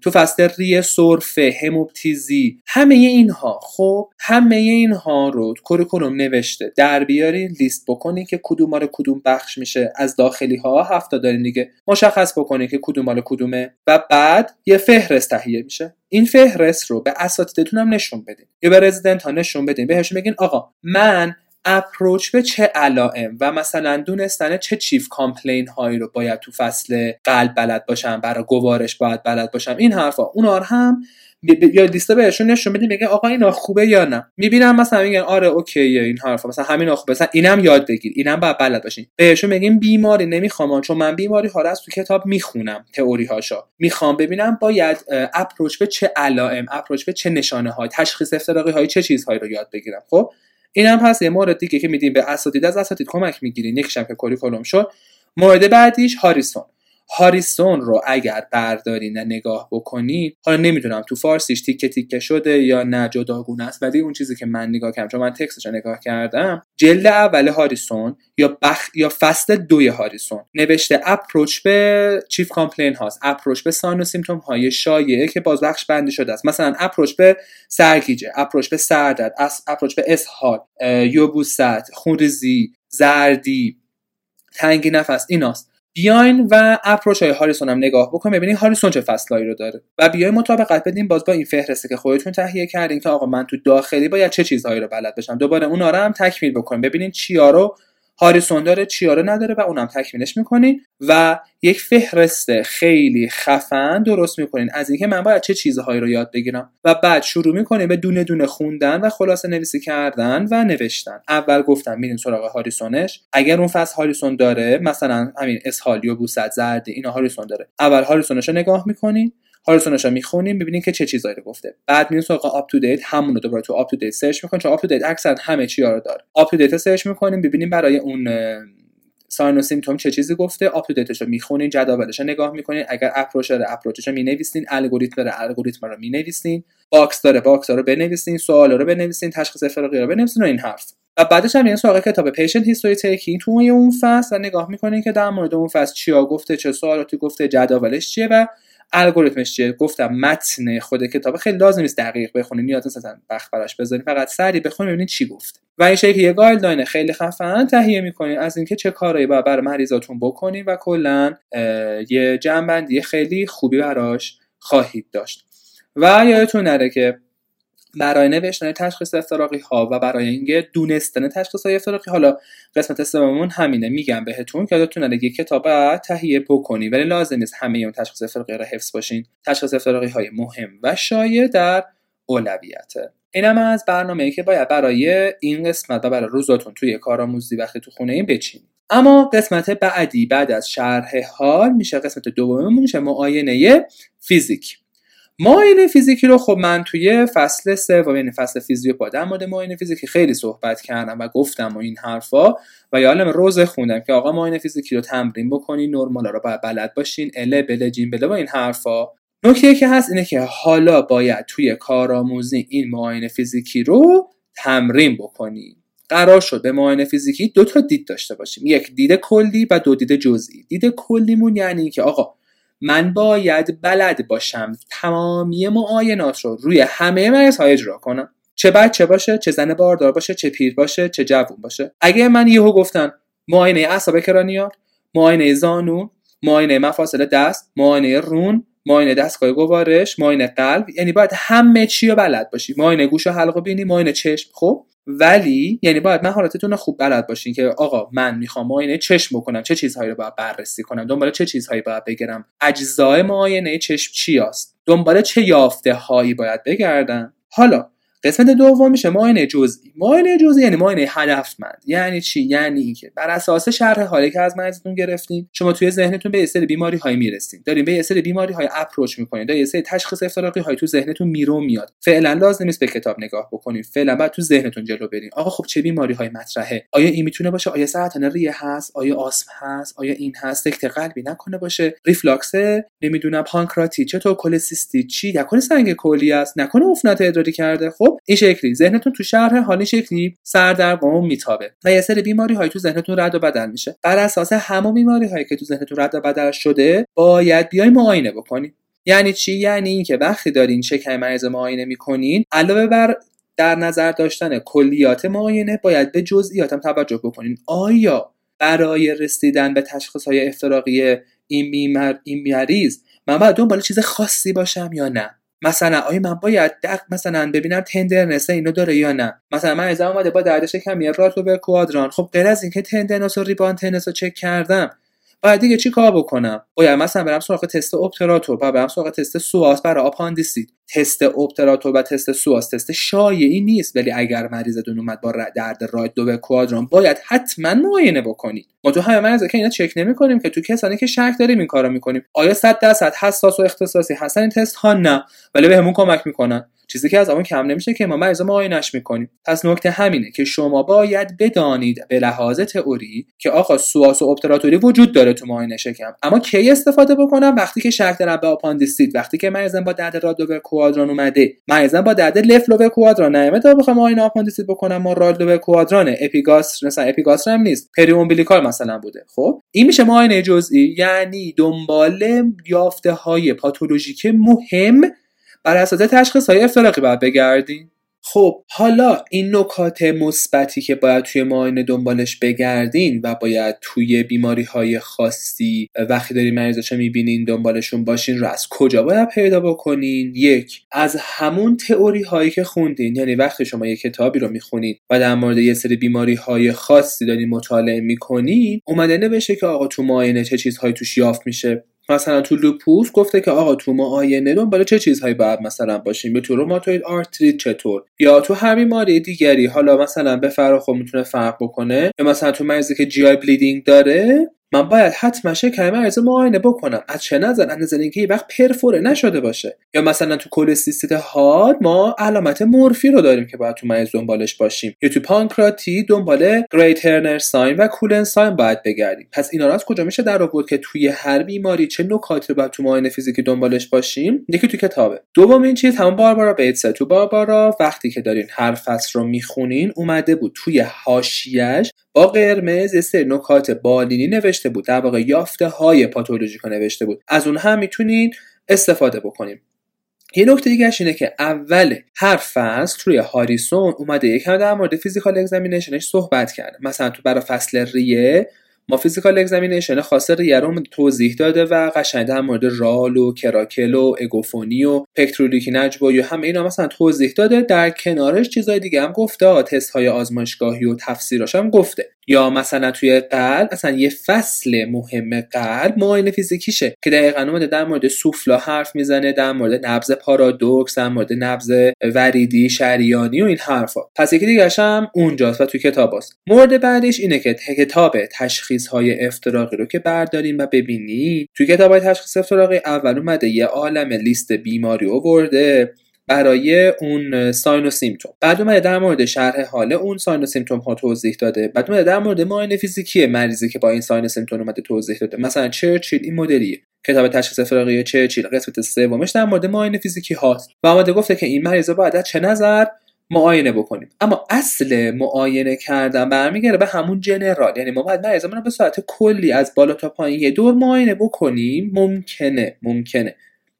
تو فصل ریه سرفه هموپتیزی همه اینها. خب همه اینها رو کوریکولوم نوشته. در بیارین لیست بکنین که کدوم مال کدوم بخش میشه. از داخلی ها هفته دارین دیگه. مشخص بکنین که کدوم مال کدومه. و بعد یه فهرست تهیه میشه. این فهرست رو به اساتیدتون هم نشون بدین. یا به رزیدنت ها نشون بدین. بهشون بگین آقا من approach به چه علائم و مثلا دونستن چه chief complaint هایی رو باید تو فصل قلب بلد باشم برای گوارش باید بلد باشم این حرفا. اونا هم یا لیستا بهشون نشون بدیم میگه آقا اینا خوبه یا نه؟ می‌بینم مثلا میگن آره اوکیه این حرفا. مثلا همین خوبه. مثلا اینم یاد بگیر. اینم باید بلد باشین. بهشون میگیم بیماری نمی‌خوام چون من بیماری ها رو از تو کتاب می‌خونم تئوری هاشو می‌خوام ببینم باید اپروچ به چه علائم اپروچ به چه نشانه های تشخیص افتراقی های چه چیزهایی رو یاد بگیرم. خب؟ این هم یه مورد دیگه که میدیم به اساتید. از اساتید کمک می‌گیرین. یکیشم که کوریکولوم شد. مورد بعدیش هاریسون. هاریسون رو اگر بردارین و نگاه بکنید حالا نمی‌دونم تو فارسیش تیکه تیکه شده یا نه جداگونه است. ولی اون چیزی که من نگاه کردم چون من text ش رو نگاه کردم جلد اول هاریسون یا بخ یا فصل دوی هاریسون نوشته approach به chief complaint هاست. approach به sign و symptom های شایعه که باز بخش بندی شده است. مثلا approach به سرگیجه approach به سردرد approach به اسهال یبوست خونریزی زردی تنگی نفس ایناست. بیاین و اپروچ های هاریسون هم نگاه بکنیم ببینید هاریسون چه فصلایی رو داره. و بیاین مطابقت بدین باز با این فهرسته که خودتون تهیه کردین که آقا من تو داخلی باید چه چیزهایی رو بلد بشم. دوباره اونا رو هم تکمیل بکنیم. ببینین چیا رو هاریسون داره چیا رو نداره و اونم تکمیلش می‌کنین و یک فهرست خیلی خفن درست می‌کنین. از اینکه من باید چه چیزهایی رو یاد بگیرم. و بعد شروع می‌کنین به دونه دونه خوندن و خلاصه نویسی کردن و نوشتن. اول گفتم میرین سراغ هاریسونش. اگر اون فصل هاریسون داره مثلا همین اسهالی و بوست زرد اینا هاریسون داره. اول هاریسونش رو نگاه می‌کنین. هاریسونش رو می‌خونیم می‌بینین که چه چیزایی رو گفته. بعد میرین سراغ آپ تو دیت همون رو دوباره تو UpToDate search می‌کنین چون آپ تو دیت اکثرا همه چی رو داره. آپ تو دیت سرچ می‌کنیم ببینیم برای اون sign و symptom چه چیزی گفته. UpToDate ش رو می‌خونین جداولش رو نگاه می‌کنین. اگر approach داره approach ش رو می‌نویسین. الگوریتم داره الگوریتم رو می‌نویسین. box داره box رو بنویسین. سوال رو بنویسین. تشخیص افتراقی رو بنویسین و این حرف. و بعدش هم یه سراغ کتاب patient history taking تو اون فصل و نگاه می‌کنین که در مورد اون فصل چیا گفته چه سوالاتی گفته جداولش چیه و الگوریتمش چیه؟ گفتم متن خود کتاب خیلی لازم نیست دقیق بخونید نیاز نیست اصلا بخ براش بذارید فقط سری بخونید ببینید چی گفت. و این شکلی یه گایدلاین خیلی خفن تهیه می‌کنید از اینکه چه کارایی باید برای مریضاتون بکنید و کلا یه جنبندی خیلی خوبی براش خواهید داشت. و یادتون نره که برای نوشتن تشخیص افتراقی ها و برای اینکه دونستن تشخیص های افتراقی حالا قسمت سوممون همینه. میگم بهتون که یادتون نره کتاب تهیه بکنی ولی لازم نیست همه اون تشخیص افتراقی رو حفظ باشین. تشخیص افتراقی های مهم و شایع در اولویته اینم از برنامه‌ای که باید برای این قسمت و برای روزاتون توی کارآموزی وقتی تو خونه این بچینید. اما قسمت بعدی بعد از شرح حال میشه قسمت دوممون میشه معاینه فیزیک. معاینه فیزیکی رو خب من توی فصل سوم یعنی فصل فیزیو با در مورد معاینه فیزیکی خیلی صحبت کردم و گفتم و این حرفا و یادم روز خوندم که آقا معاینه فیزیکی رو تمرین بکنین نرمالا رو باید بلد باشین اله بله جیم بله و این حرفا. نکته که هست اینه که حالا باید توی کارآموزی این معاینه فیزیکی رو تمرین بکنیم. قرار شد به معاینه فیزیکی دو تا دید داشته باشیم. یک دید کلی و دو دید جزئی. دید کلیمون یعنی که آقا من باید بلد باشم تمامی معاینات رو روی همه مریض های اجرا کنم. چه بچه باشه چه زن باردار باشه چه پیر باشه چه جوون باشه. اگه من یهو گفتن معاینه اعصاب کرانیال معاینه زانو معاینه مفاصل دست معاینه رون معاینه دستگاه گوارش معاینه قلب یعنی باید همه چی رو بلد باشی. معاینه گوش و حلق و بینی معاینه چشم. خب؟ ولی یعنی باید مهارتتون رو خوب بلد باشین که آقا من می‌خوام معاینه چشم بکنم چه چیزهایی رو باید بررسی کنم دنبال چه چیزهایی باید بگیرم اجزای معاینه چشم چی است دنبال چه یافته هایی باید بگردم؟ حالا قسمت دوم میشه معاینه جزئی. معاینه جزئی یعنی معاینه هدفمند. یعنی چی؟ یعنی اینکه بر اساس شرح حالی که از مریضتون گرفتین شما توی ذهنتون به سری بیماری های می‌رسین دارین به سری بیماری های اپروچ می‌کنین دارین یه سری تشخیص افتراقی های تو ذهنتون میرو میاد. فعلا لازم نیست به کتاب نگاه بکنین فعلا بعد تو ذهنتون جلو برین آقا خب چه بیماری های مطرحه؟ آیا این می‌تونه باشه؟ آیا سرطان ریه هست؟ آیا آسم هست؟ آیا این هست؟ سکته قلبی نکنه باشه. ریفلاکس نمی‌دونم پانکراتیت چطور کله‌سیستیت چی؟ نکنه سنگ کلیه است. نکنه عفونت ادراری کرده. خب این شکلی. ذهنتون تو شرح حالی شکلی سردرگم میتابه و یه سری بیماری هایی تو ذهنتون رد و بدل میشه. بر اساس همه بیماری هایی که تو ذهنتون رد و بدل شده باید بیای معاینه بکنید یعنی چی؟ یعنی اینکه وقتی دارین شکم مریض معاینه می‌کنین علاوه بر در نظر داشتن کلیات معاینه باید به جزئیات هم توجه بکنین. آیا برای رسیدن به تشخیص های افتراقی این بیمار این مریض من باید دنبال چیز خاصی باشم یا نه؟ مثلا آیا من باید دق مثلا ببینم tenderness اینو داره یا نه؟ مثلا من از اومده با درد شکمی right lower quadrant. خب غیر از اینکه tenderness و rebound tenderness رو چک کردم باید دیگه چی کار بکنم؟ باید مثلا برم سراغ تست obturator باید برم سراغ تست psoas برای آپاندیسیت. تست obturator و تست psoas تست شایعی نیست ولی اگر مریضتون اومد با درد right lower quadrant باید حتما معاینه بکنید. ما تو همه مریضا که اینا چک نمی کنیم که تو کسانی که شک داریم این کارو می‌کنیم. آیا 100 درصد حساس و اختصاصی هستن این تست ها؟ نه. ولی بهمون کمک می‌کنن. چیزی که از آن کم نمیشه که ما مریض معاینش می‌کنیم. پس نکته همینه که شما باید بدانید به لحاظ تئوری که آقا psoas و obturator ی وجود داره تو معاینه شکم. اما کی استفاده بکنم؟ وقتی که شک دارم به آپاندیسیت وقتی که مریضم با درد right lower quadrant اومده. مریضم با درد left lower quadrant نیامده. تا بخوام معاینه آپاندیسیت بکنم ما right lower quadrant اپیگاستر مثلا اپیگاستر هم نیست. periumbilical مثلا بوده. خب؟ این میشه معاینه جزئی. یعنی دنبال یافته های پاتولوژیک مهم بر اساس تشخیص های افتراقی باید بگردیم. خب حالا این نکات مثبتی که باید توی معاینه دنبالش بگردین و باید توی بیماری های خاصی وقتی دارین مریضاشو می‌بینین دنبالشون باشین رو از کجا باید پیدا بکنین؟ یک از همون تئوری هایی که خوندین یعنی وقتی شما یک کتابی رو می‌خونین و در مورد یه سری بیماری های خاصی دارین مطالعه می‌کنین اومده نوشته که آقا تو معاینه چه چیزهایی توش یافت میشه؟ مثلا تو لوپوس گفته که آقا تو معاینه دنبال چه چیزهایی باید مثلا باشیم؟ به تو روماتوید آرتریت چطور؟ یا تو هر بیماری دیگری حالا مثلا به فراخور می‌تونه فرق بکنه؟ یا مثلا تو مریضی که GI bleeding داره من باید حتما شکم مریض معاینه بکنم. از چه نظر؟ از نظر اینکه وقت پرفوره نشده باشه. یا مثلا تو کله‌سیستیت حاد ما علامت مورفی رو داریم که باید تو مریض دنبالش باشیم. یا تو پانکراتیت دنبال Grey Turner sign و Cullen sign باید بگردیم. پس اینا رو از کجا میشه در آورد که توی هر بیماری چه نکاتی رو باید تو معاینه فیزیکی دنبالش باشیم؟ یکی تو کتابه. دوم این چیز همون باربارا بیتسه تو باربارا. وقتی که دارین هر فصل رو می‌خونین اومده بود توی حاشیه‌اش با قرمز سه نکات بالینی نوشته بود. در واقع یافته های پاتولوژیک نوشته بود. از اون هم می‌تونین استفاده بکنیم. یه نکته دیگه اینه که اول هر فصل روی هاریسون اومده یکم در مورد physical examination ش صحبت کرده. مثلا تو برای فصل ریه ما physical examination خاص ریه رو توضیح داده و قشنگ در مورد رال و crackle و اگوفونی و پکتوریلوکی نجوا و همه اینا مثلا توضیح داده. در کنارش چیزای دیگه هم گفته. تست های آزمایشگاهی و تفسیراش هم گفته. یا مثلا توی قلب اصلا یه فصل مهم قلب معاینه فیزیکیشه که دقیقا اومده در مورد سوفلا حرف می‌زنه در مورد نبض پارادوکس در مورد نبض وریدی شریانی و این حرفا. پس یکی دیگه هم اونجاست و توی کتاب هست. مورد بعدش اینه که کتاب تشخیص های افتراقی رو که برداریم و ببینیم. توی کتاب های تشخیص افتراقی اول اومده یه عالم لیست بیماری آورده برای اون ساین و سیمتوم بعد اومده در مورد شرح حال اون ساین و سیمتوم ها توضیح داده. بعد اومده در مورد معاینه فیزیکی مریضی که با این ساین و سیمتوم اومده توضیح داده. مثلا چرچیل این مدلیه. کتاب تشخیص فراقی چرچیل قسمت سومش در مورد معاینه فیزیکی هاست. و اومده گفته که این مریض باید چه نظر معاینه بکنیم. اما اصل معاینه کردن برمیگرده به همون جنرال. یعنی ما باید مریضمون رو به صورت کلی از بالا تا پایین یه دور معاینه بکنیم. ممکنه ممکنه.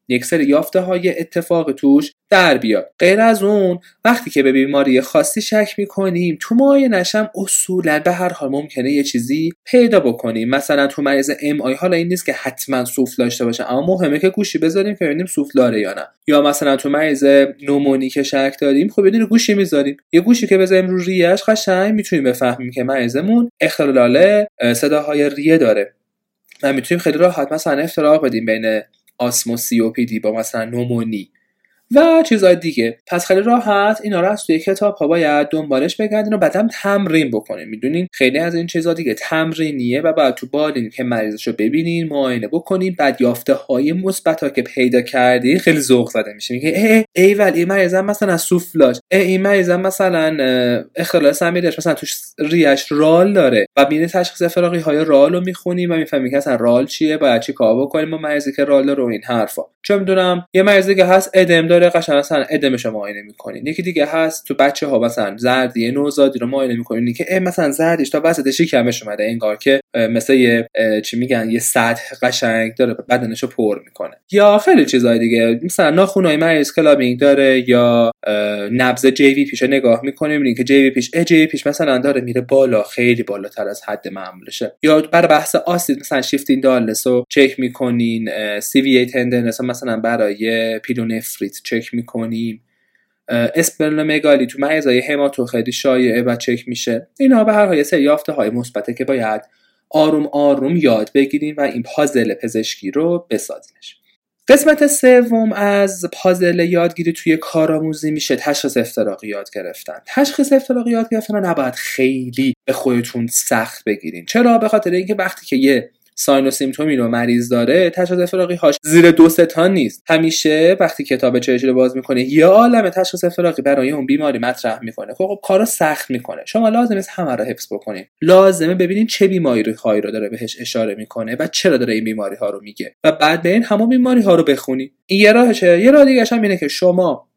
یک سری یافته های اتفاق توش در بیاد. غیر از اون وقتی که به بیماری خاصی شک می‌کنیم تو مایه نشم اصولا به هر حال ممکنه یه چیزی پیدا بکنیم. مثلا تو مریض ام آی حالا این نیست که حتما سوفت داشته باشه اما مهمه که گوشی بذاریم که ببینیم سوفت داره یا نه. یا مثلا تو مریض نومونی که شک داریم خب بدون گوشی می‌ذاریم. یه گوشی که بذاریم رو ریهش قشنگ می‌تونیم بفهمیم که مریضمون اختلال صداهای ریه داره. و می‌تونیم خیلی راحت مثلا افتراق بدیم بین آسمو سی او پی دی با مثلا نومونی و چیزهای دیگه. پس خیلی راحت اینا رو از توی کتاب ها باید دنبالش بگردین و بعدم تمرین بکنین. می‌دونین؟ خیلی از این چیزها دیگه تمرینیه و بعد تو بالین که مریضش رو ببینین معاینه بکنین. بعد یافته های مثبت ها که پیدا کردی خیلی ذوق زده میشه. میگه ای ای ولی این مریضم مثلا سوفلاژ ای این مریضم مثلا اختلال سمیدش مثلا توش ریش رال داره. و میره تشخیص افتراقی های رال رو می‌خونیم و می‌فهمیم که اصلا رال چیه باید چی کار بکنیم با مریضی که رال رو این حرفا. چه می‌دونم یه مریضی که هست ادم داره قشنگ مثلا ادمش معاینه می‌کنین. یکی دیگه هست تو بچه ها مثلا زردی نوزادی رو معاینه می‌کنین که مثلا زردیش تا وسط شکمش اومده انگار که مثل یه چی میگن یه سطح قشنگ داره بدنشو پر می‌کنه. یا خیلی چیزهای دیگه مثلا ناخونای مریض clubbing داره یا نبض JVP ش نگاه می‌کنیم می‌بینین که JVP ش JVP ش مثلا داره میره بالا خیلی بالاتر از حد معمولشه. یا برای بحث آسیت مثلا shifting dullness رو چک می‌کنین CVA tenderness مثلا برای پیلونفریت چک می‌کنیم. اسپلنومگالی تو مریضای هماتو خیلی شایعه و چک میشه. اینا به هر حال سری یافته های مثبته که باید آروم آروم یاد بگیریم و این پازل پزشکی رو بسازیمش قسمت سوم از پازل یادگیری توی کارآموزی میشه تشخیص افتراقی یاد گرفتن. تشخیص افتراقی یاد گرفتن نباید خیلی به خودتون سخت بگیرین. چرا؟ به خاطر اینکه وقتی که یه ساین و سیمتومی رو مریض داره تشخیص افراقی هاش زیر دو تا نیست. همیشه وقتی کتاب چرچیل رو باز می‌کنه یه عالم تشخیص افراقی برای اون بیماری مطرح می‌کنه. خب, خب کارو سخت می‌کنه. شما لازم است همه رو حفظ بکنید لازمه ببینید چه بیماری هایی رو داره بهش اشاره می‌کنه و چرا داره این بیماری ها رو میگه. و بعد به این همون بیماری ها رو بخونید این یه راهشه. یه راه دیگه هم اینه که شما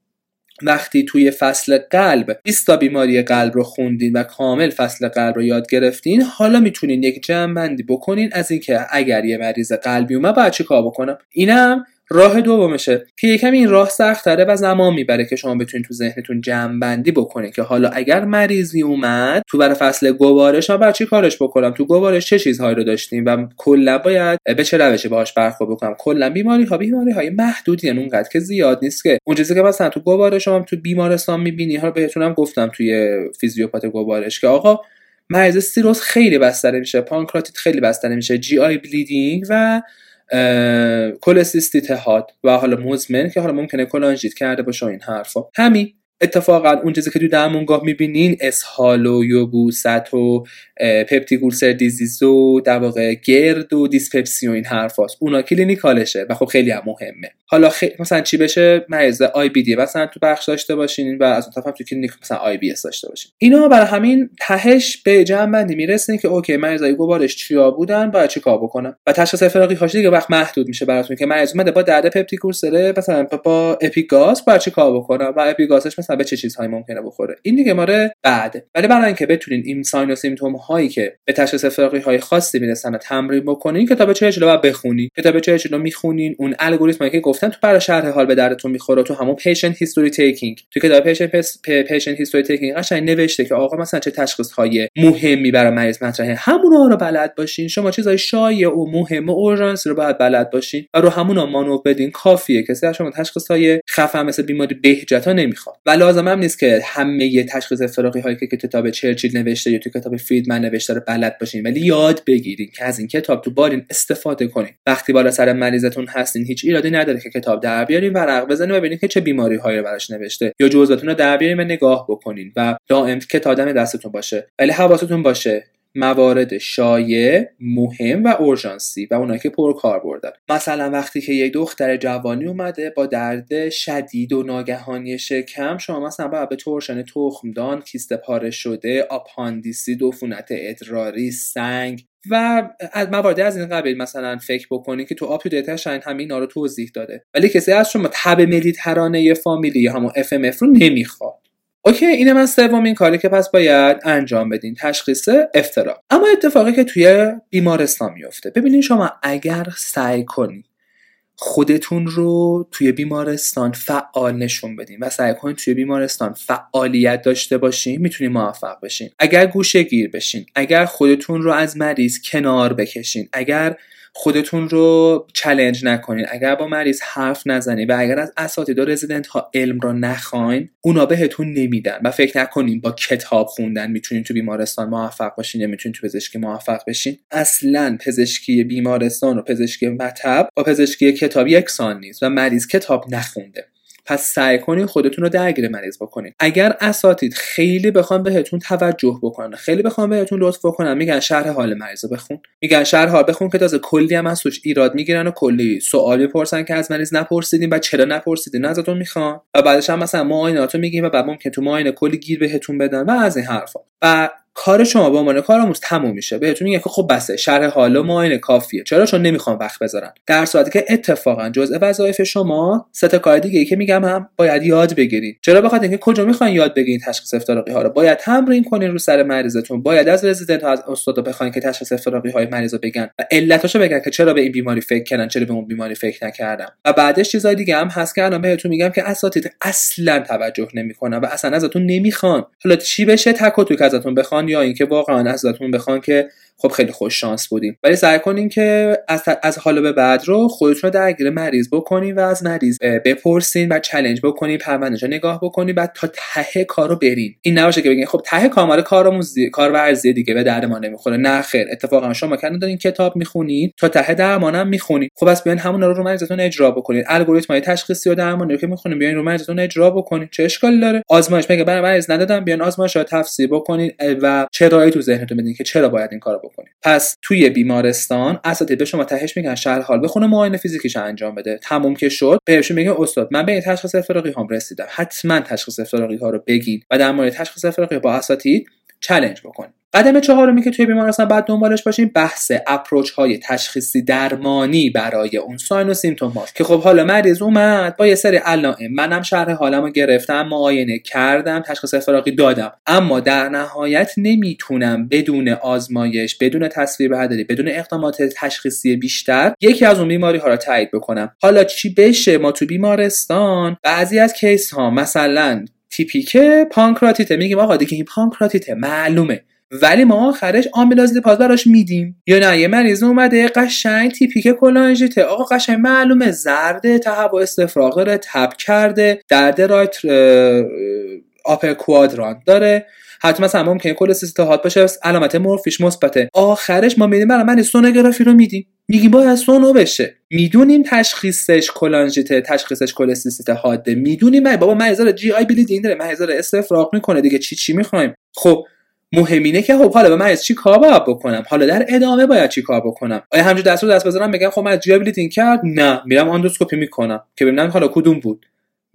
وقتی توی فصل قلب 20 تا بیماری قلب رو خوندین و کامل فصل قلب رو یاد گرفتین حالا می‌تونین یک جمع بندی بکنین از اینکه اگر یه مریض قلبی اومد باید چی کار بکنم؟ اینم راه دومشه. که یکم این راه سخت تره و زمان می‌بره که شما بتونید تو ذهنتون جمع بندی بکنید که حالا اگر مریضی اومد تو برای فصل گوارش ها چی کارش بکنم؟ تو گوارش چه چیزهایی رو داشتیم؟ و کلا باید به چه روشی باهاش برخورد بکنم؟ کلا بیماری ها بیماری های محدودی یعنی اونقدر که زیاد نیست که. اون چیزی که مثلا تو گوارش شما تو بیمارستان می‌بینی ها بهتونم گفتم توی فیزیوپات گوارش که آقا مریض سیروز خیلی بستره میشه پانکراتیت خیلی بستره میشه GI bleeding و کله‌سیستیت حاد و حالا مزمن که حالا ممکنه کلانژیت کرده باشه این حرفا. همین. اتفاقا اون چیزی که تو درمونگاه می‌بینین اسهال و یبوست و peptic ulcer disease و در واقع GERD و دیسپپسی و این حرفاست اونا clinical شه و خب خیلی هم مهمه. حالا خی... مثلا چی بشه؟ مریض IBD مثلا تو بخش داشته باشین و از اون طرف تو کلینیک مثلا IBS داشته باشین. اینا برای همین تهش به جمع بندی می‌رسین که اوکی مریضای گوارش چیا بودن باید چی کار بکنم؟ و تشخیص افتراقی هاش دیگه وقت محدود میشه براتون که مریض اومده با درد peptic ulcer مثلا با اپیگاستر باید چی کار بکنم؟ و اپیگاسش مثلا به چه چیزهایی ممکنه بخوره. این دیگه مرحله بعده. ولی برای اینکه بتونین این sign و symptom هایی که به تشخیص افتراقی های خاصی می‌رسن و تمرین بکنین کتاب چرچیل رو بخونین. کتاب چرچیل رو می‌خونین. اون الگوریتمی که گفتم تو برای شرح حال به دردتون می‌خوره تو همون patient history taking تو کتاب patient patient history taking قشنگ نوشته که آقا مثلا چه تشخیص های مهمی برای مریض مطرحه. همونا رو بلد باشین. شما چیزای شایع و مهم و اورژانس رو باید بلد باشین و رو همونا مانو بدین. کافیه. کسی شما تشخیص های خفن مثل بیماری بهجت ها نمی‌خواد. و لازم هم نیست که همه تشخیص افتراقی هایی که کتاب چرچیل نوشته یا تو کتاب فریدمن نوشته رو بلد باشین. ولی یاد بگیرین که از این کتاب تو بارین استفاده کنین. وقتی بالا سر مریضتون هستین هیچ ایرادی نداره که کتاب در بیارین ورق بزنین و ببینین که چه بیماری هایی براش نوشته. یا جزئیاتون رو در بیارین و نگاه بکنین و دائم کتاب دم دستتون باشه. ولی حواستون باشه موارد شایع مهم و اورژانسی و اونایی که پر کار بردن مثلا وقتی که یک دختر جوانی اومده با درد شدید و ناگهانی شکم شما مثلا باید به تورشن تخمدان کیست پاره شده آپاندیسی دفونت ادراری سنگ و از موارد از این قبیل مثلا فکر بکنید که تو UpToDate همین رو توضیح داده. ولی کسی از شما تب مدیترانه فامیلی یا همون FMF رو نمی‌خواد. Okay اینه من سومین کاری که پس باید انجام بدین. تشخیص افترا. اما اتفاقی که توی بیمارستان میفته. ببینید شما اگر سعی کنید خودتون رو توی بیمارستان فعال نشون بدین و سعی کنید توی بیمارستان فعالیت داشته باشین می‌تونین موفق بشین. اگر گوشه گیر بشین اگر خودتون رو از مریض کنار بکشین اگر خودتون رو چلنج نکنین. اگر با مریض حرف نزنین و اگر از اساتید و رزیدنت ها علم رو نخواین اونا بهتون نمیدن و فکر نکنین با کتاب خوندن می‌تونین تو بیمارستان موفق باشین یا می‌تونین تو پزشکی موفق بشین. اصلا پزشکی بیمارستان و پزشکی مطب با پزشکی کتاب یکسان نیست و مریض کتاب نخونده. پس سعی کنین خودتون رو درگیر مریض بکنین. اگر اساتید خیلی بخوام بهتون توجه بکنن خیلی بخوام بهتون لطف بکنن میگن شرح حال مریض بخون. میگن شرح حال بخون که تازه کلی هم از توش ایراد می‌گیرن و کلی سوال می‌پرسن که از مریض نپرسیدین و چرا نپرسیدین؟ ازتون می‌خوان. و بعدش هم مثلا معاینات میگیم و بعد ممکن تو معاینه کلی گیر بهتون بدن و از این حرفا. و کار شما به عنوان کارآموز تموم میشه. بهتون میگه که خب بسه شرح حالا معاینه کافیه. چرا؟ چون نمی‌خوام وقت بذارن. در صورتی که اتفاقا جزء وظایف شما سه تا کار دیگه ای که میگم هم باید یاد بگیرید چرا بخاطر اینکه کجا می‌خواین یاد بگیرید تشخیص افتراقی ها رو؟ باید تمرین کنین رو سر مریضتون. باید از رزیدنت ها از استادا بخواین که تشخیص افتراقی های مریض رو بگن و علتاشو بگن که چرا به این بیماری فکر کردن چرا به اون بیماری فکر نکردم و بعدش چیزای دیگه هم هست که الان بهتون میگم که اساتید اصلا توجه نمی‌کنن و اصلا ازتون نمی‌خوان. حالا چی بشه؟ تک و توک ازتون بخوان یا اینکه واقعا ازتون بخوان که خب خیلی خوش شانس بودیم ولی سعی کنین که از, از حالا به بعد رو خودتون رو درگیر مریض بکنین و از مریض بپرسین و چلنج بکنین پروندهش نگاه بکنین بعد تا ته کارو برین. این نباشه که بگین خب ته کامل کارمون کار ورزی دیگه به درد ما نمی‌خوره. نه خیر. اتفاقا شما کردن دارین کتاب می‌خونین تا ته درمانم می‌خونین. خب بس بیاین همون رو رو مریضتون اجرا بکنین. الگوریتم های تشخیصی و درمانی رو که می‌خونین بیاین رو مریضتون اجرا بکنین. چه اشکالی داره؟ آزمایش. مگه برای مریض ندادم بیاین آزمایش رو تفسیر بکنین و چرایی تو ذهنتون بدین که چرا باید این کارو بکنین؟ پس توی بیمارستان اساتید به شما تهش میگن شهر حال. بخونه معاینه فیزیکیش انجام بده. تموم که شد بهشون میگه استاد من به این تشخیص افتراقی هم رسیدم. حتما تشخیص افتراقی ها رو بگید و در مورد تشخیص افتراقی با اساتید چلنج بکنید قدم چهارمی که توی بیمارستان بعد دنبالش باشیم بحث اپروچ های تشخیصی درمانی برای اون ساین و سیمتوم که خب حالا مریض اومد با یه سری علائم. منم شرح حالم رو گرفتم معاینه کردم تشخیص افراقی دادم. اما در نهایت نمی‌تونم بدون آزمایش بدون تصویر برداری بدون اقدامات تشخیصی بیشتر یکی از اون بیماری ها رو تایید بکنم. حالا چی بشه؟ ما تو بیمارستان بعضی از case ها مثلا تیپیکه پانکراتیته. میگیم آقا دیگه این پانکراتیته معلومه. ولی ما آخرش آمیلاز لیپاز براش میدیم. یا نه یه مریض اومده قشنگ تیپیک کلانژیته آقا قشنگ معلومه زرده تهوع استفراغ داره تب کرده درد right upper quadrant داره. حتی مثلا ممکنه کل هات باشه علامت Murphy ش مثبته. آخرش ما میدیم برای من سونوگرافی رو میدیم. میگیم باید سونو بشه. می‌دونیم تشخیصش کلانژیته تشخیصش کله‌سیستیت حاده. می‌دونیم بابا من GI bleeding داره من استفراغ می‌کنه. دیگه چی چی می‌خوایم؟ خب مهمینه که خب حالا به من از چی کار باید بکنم؟ حالا در ادامه باید چی کار بکنم؟ آیا همجور دست رو دست بزنم بگم خب من جیابیلیتین کرد؟ نه میرم آندوسکوپی می‌کنم. که ببینم حالا کدوم بود.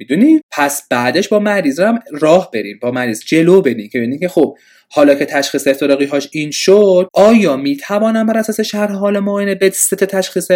می‌دونی؟ پس بعدش با مریض هم راه بریم با مریض جلو بریم که ببینید که خب حالا که تشخیص افتراقی هاش این شد آیا می‌توانم بر اساس شرح حال معاینه به ست تشخیص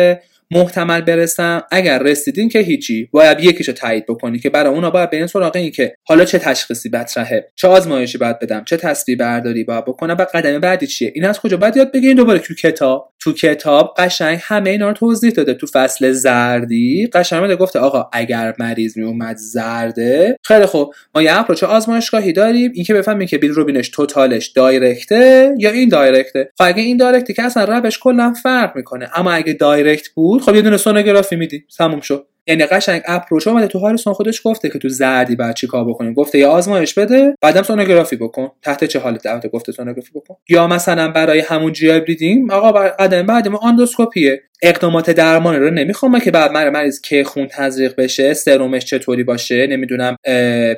محتمل برسم. اگر رسیدین که هیچی باید یکیشو تایید بکنی که برای اونا باید برین سراغ این که حالا چه تشخیصی مطرحه. چه آزمایشی باید بدم چه تصویر برداری باید بکنم و قدم بعدی چیه؟ این از کجا باید یاد بگیرین؟ دوباره تو کتاب. تو کتاب قشنگ همه اینا رو توضیح داده. تو فصل زردی قشنگ گفته آقا اگر مریض می اومد زرده خیلی خوب. ما یه approach آزمایشگاهی داریم. اینکه بفهمیم که بیلروبینش total ش direct ه یا indirect ه. خب اگه indirect ه که اصلا روش کلا فرق می‌کنه. اما اگه direct بود خب یه دونه سونوگرافی میدی تموم شد. یعنی قشنگ approach اومده تو هاریسون خودش گفته که تو زردی بعد چیکار بکنیم گفته یا آزمایش بده بعدم سونوگرافی بکن. تحت چه حالت دعوت گفته سونوگرافی بکن. یا مثلا برای همون GI bleeding آقا قدم بعدم آندوسکوپیه اقدامات درمانی رو نمی‌خوام که بعد مریض که خون تزریق بشه سرومش چطوری باشه نمی‌دونم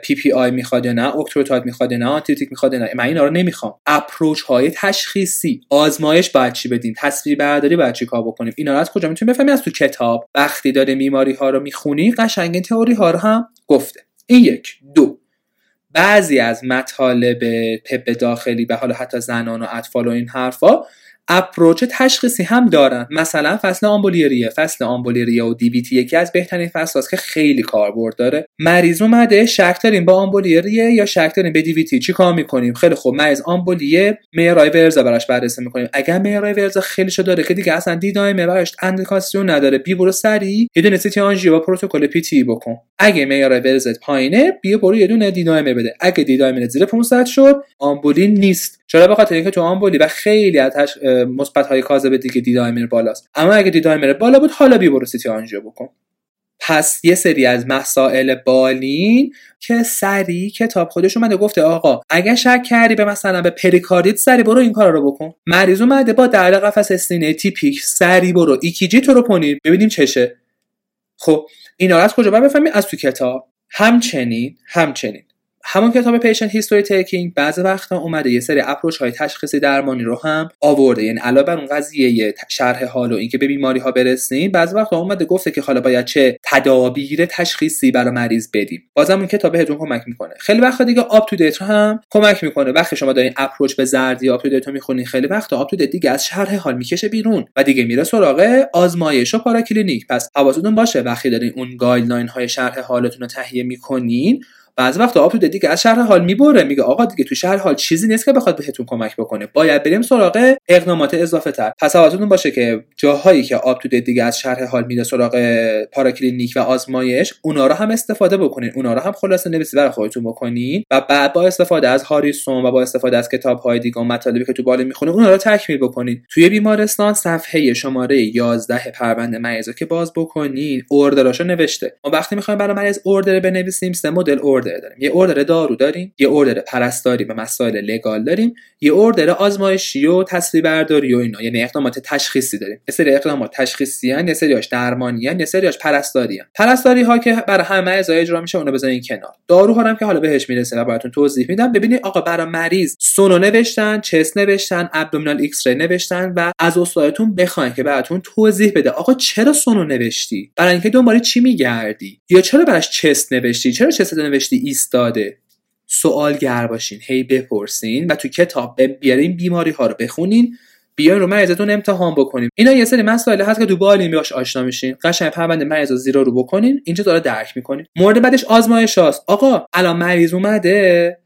PPI می‌خواد یا نه octreotide می‌خواد یا نه آنتی‌بیوتیک می‌خواد یا نه. من اینا رو نمی‌خوام. approach های تشخیصی. آزمایش باید چی بدیم تصویر برداری باید چی کار بکنیم؟ اینا رو از کجا می‌تونیم بفهمیم؟ از تو کتاب. وقتی داره بیماری ها می‌خونی قشنگ تئوری ها رو هم گفته. این یک. دو. بعضی از مطالب طب داخلی به حال حتی زنان و اطفال و این حرفا approach تشخیصی هم دارن. مثلا فصل آمبولی ریه. فصل آمبولی ریه و DVT یکی از بهترین فصل که خیلی کاربرد داره. مریض اومده شک داریم با آمبولی ریه یا شک داریم به DVT چی کار می‌کنیم؟ خیلی خوب. مریض آمبولیه معیارهای Wells رو براش بررسی می‌کنیم. اگر معیارهای Wells رو خیلی شو داره که دیگه اصلا D-dimer براش اندیکاسیون نداره. بی برو سری یه دونه CT آنژیو با پروتکل PTE بکن. اگه معیار Wells پایینه بیا برو یه دونه D-dimer بده. اگه D-dimer زیر 500 شد آمبولی نیست. چرا به خاطر اینکه تو آمبولی و خیلی از مثبت های کاذب دیگه D-dimer بالاست. اما اگه D-dimer بالا بود حالا بی برو CT آنژیو بکن. پس یه سری از مسائل بالین که سری کتاب خودش اومده گفته آقا اگه شک کردی به مثلا به پریکاردیت سری برو این کار رو بکن. مریض اومده با درد قفسه سینه تیپیک سری برو. EKG تو رو کنید ببینیم چشه. خب اینا از کجا باید بفهمیم از تو کتاب. همچنین همچنین. همون کتاب patient history taking بعضی وقتا اومده یه سری approach های تشخیصی درمانی رو هم آورده. یعنی علاوه بر اون قضیه شرح حال و اینکه به بیماری ها برسیم بعضی وقتا اومده گفته که حالا باید چه تدابیر تشخیصی برای مریض بدیم. بازم اون کتاب بهتون کمک می‌کنه. خیلی وقتا دیگه UpToDate هم کمک می‌کنه. وقتی شما دارین approach به زردی UpToDate می‌خونین خیلی وقتا UpToDate دیگه از شرح حال می‌کشه بیرون و دیگه میره سراغ آزمایش و پاراکلینیک. پس حواستون باشه وقتی دارین اون guideline های شرح حالتون رو تهیه می‌کنین بعض وقت آب تو دیگه از شهر حال می‌بره. میگه آقا دیگه تو شهر حال چیزی نیست که بخواد بهتون کمک بکنه. باید بریم سراغ اقدامات اضافه تر پس حواستون باشه که جاهایی که آب تو دیگه از شهر حال میده سراغ پاراکلینیک و آزمایش اونا رو هم استفاده بکنین. اونا رو هم خلاصه نویسی برای خودتون بکنین و بعد با استفاده از هاریسون و با استفاده از کتاب های دیگه و مطالبی که تو بالا می‌خونه اونا رو تکمیل بکنین. توی بیمارستان صفحه شماره 11 پرونده مریض که باز بکنین اوردراشو نوشته. ما وقتی می‌خوایم برای مریض اوردر بنویسیم سه مدل اوردر داریم. یه اوردر دارو داریم یه اوردر پرستاری به مسائل لگال داریم یه order آزمایشی و تصویر برداری و اینا. یعنی اقدامات تشخیصی داریم. یه سری اقدامات تشخیصی ان یه سریاش درمانی ان یه سریاش پرستاری ان پرستاری ها که برای همه ازای اجرا میشه اونو بزنین کنار. داروها هم که حالا بهش می‌رسه و براتون توضیح میدم. ببینید آقا برای مریض سونو نوشتن chest نوشتن abdominal X-ray نوشتن و از استادتون بخواین که براتون توضیح بده. آقا چرا سونو نوشتی؟ برای اینکه دنبال چی میگردی؟ یا چرا براش chest نوشتی؟ چرا chest نوشتی؟ ایستاده. سوالگر باشین هی بپرسین و تو کتاب بیارین بیماری ها رو بخونین بیاین رو مریضتون امتحان بکنیم. اینا یه سری مسائل هست که تو بالین باش آشنا میشین. قشنگ پرونده مریض زیرا رو بکنین اینجا داره درک می‌کنین مورد بعدش آزمایش هاست. آقا الان مریض اومده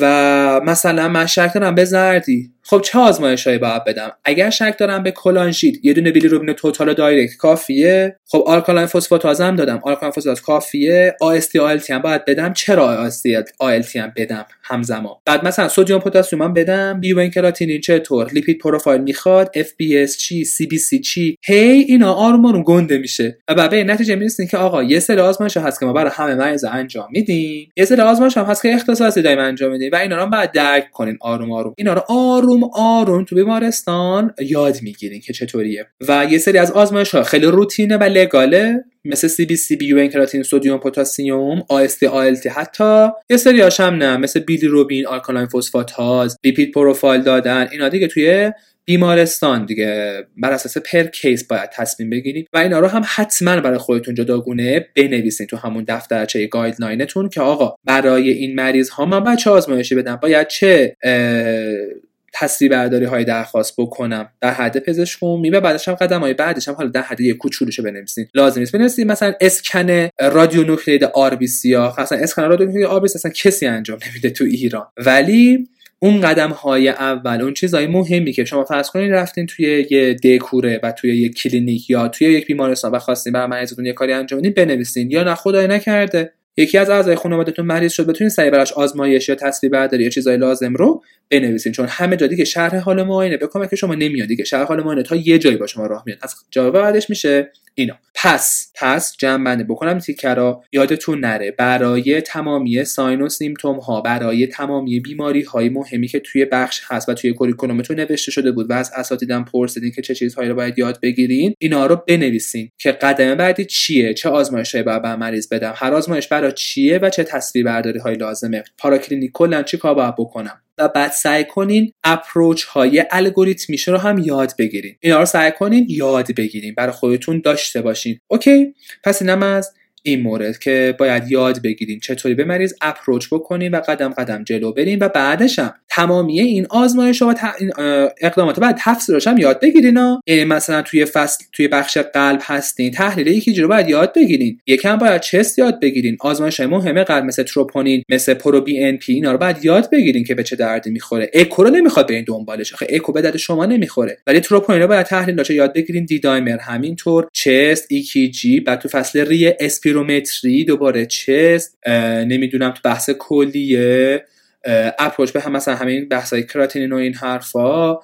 و مثلا من شک دارم به زردی خب چه آزمایش هایی باید بدم؟ اگر شک دارم به کلانژیت یه دونه بیلیروبین total direct کافیه. خب alkaline phosphatase هم دادم. alkaline phosphatase کافیه. AST ALT هم باید بدم. چرا AST ALT هم بدم همزمان؟ بعد مثلا سدیم پتاسیم هم بدم. BUN کراتینین چطور lipid profile می‌خواد. FBS چی؟ CBC چی؟ هی اینا آروم آروم گنده میشه. و بعد به نتیجه می‌رسین که آقا یه سری آزمایش هست که ما برای همه مریض انجام میدیم. یه سری آزمایش هم هست که اختصاصی داریم انجام میدیم. و اینا رو بعد درک کنین آروم آروم. اینا رو آروم آروم آروم تو بیمارستان یاد می‌گیرین که چطوریه. و یه سری از آزمایش ها خیلی روتینه و legal ه مثل CBC BUN کراتینین sodium پتاسیم AST ALT حتی یه سری هم نه مثل بیلی روبین alkaline phosphatase lipid profile دادن اینا دیگه توی بیمارستان دیگه بر اساس per case باید تصمیم بگیرید و اینا رو هم حتما برای خودتون جداگونه بنویسین تو همون دفترچه guideline تون که آقا برای این مریض ها من باید چه آزمایشی بدم. باید چه تصویر برداری های درخواست بکنم. در حد پزشک عمومی و بعدش هم قدم های بعدش هم حالا در حد یک کوچولوشو بنویسین. لازم نیست. بنویسین مثلا اسکن radionuclide RBC یا مثلا اسکن radionuclide RBC اصلا کسی انجام نمیده تو ایران. ولی اون قدم های اول اون چیزهای مهمی که شما فرض کنید رفتین توی یه ده‌کوره و توی یک کلینیک یا توی یک بیمارستان و خواستین برای مریضتون یه کاری انجام بدین بنویسین. یا نه خدای نکرده. یکی از اعضای خانوادهتون مریض شد بتونین سریع براش آزمایش یا تصویر برداری یا چیزای لازم رو بنویسین چون همه جا دیگه شرح حال معاینه به که شما نمیاد دیگه شرح حال معاینه تا یه جایی با شما راه میاد. از جواب بعدش میشه اینا. پس پس جمع بندی بکنم تیکرا یادتون نره. برای تمامی sign و symptom ها برای تمامی بیماری های مهمی که توی بخش هست و توی curriculum تون نوشته شده بود و از اساتیدم پرسیدین که چه چیزهایی رو باید یاد بگیرین اینا رو بنویسین که قدم بعدی چیه؟ چه آزمایشهایی باید بر مریض بدم؟ هر آزمایش برای چیه و چه تصویر برداری های لازمه؟ پاراکلینیک کلا چی کار باید بکنم؟ و بعد سعی کنین approach های الگوریتمیشه رو هم یاد بگیرین. اینا رو سعی کنین یاد بگیرین. برای خودتون داشته باشین. OK؟ پس اینم از این مورد که باید یاد بگیرین چطوری به مریض approach بکنین و قدم قدم جلو برین و بعدش هم تمامی این آزمایش و اقدامات بعد تفسیرش هم یاد بگیرین ها. یعنی مثلا توی فصل توی بخش قلب هستین تحلیل EKG رو باید یاد بگیرین. یکم باید chest یاد بگیرین. آزمایش های مهمه قلب مثل تروپونین مثل pro-BNP اینا رو باید یاد بگیرین که به چه دردی می‌خوره. اکو رو نمی‌خواد برین دنبالش. آخه اکو به درد شما نمی‌خوره. ولی تروپونین رو باید تحلیل یاد بگیرین D-dimer همینطور chest EKG بعد تو فصل ری اسپیرومتری دوباره چست نمی‌دونم تو بحث کلیه اپروچ به هم مثلا همین بحثای کراتینین و این حرفا.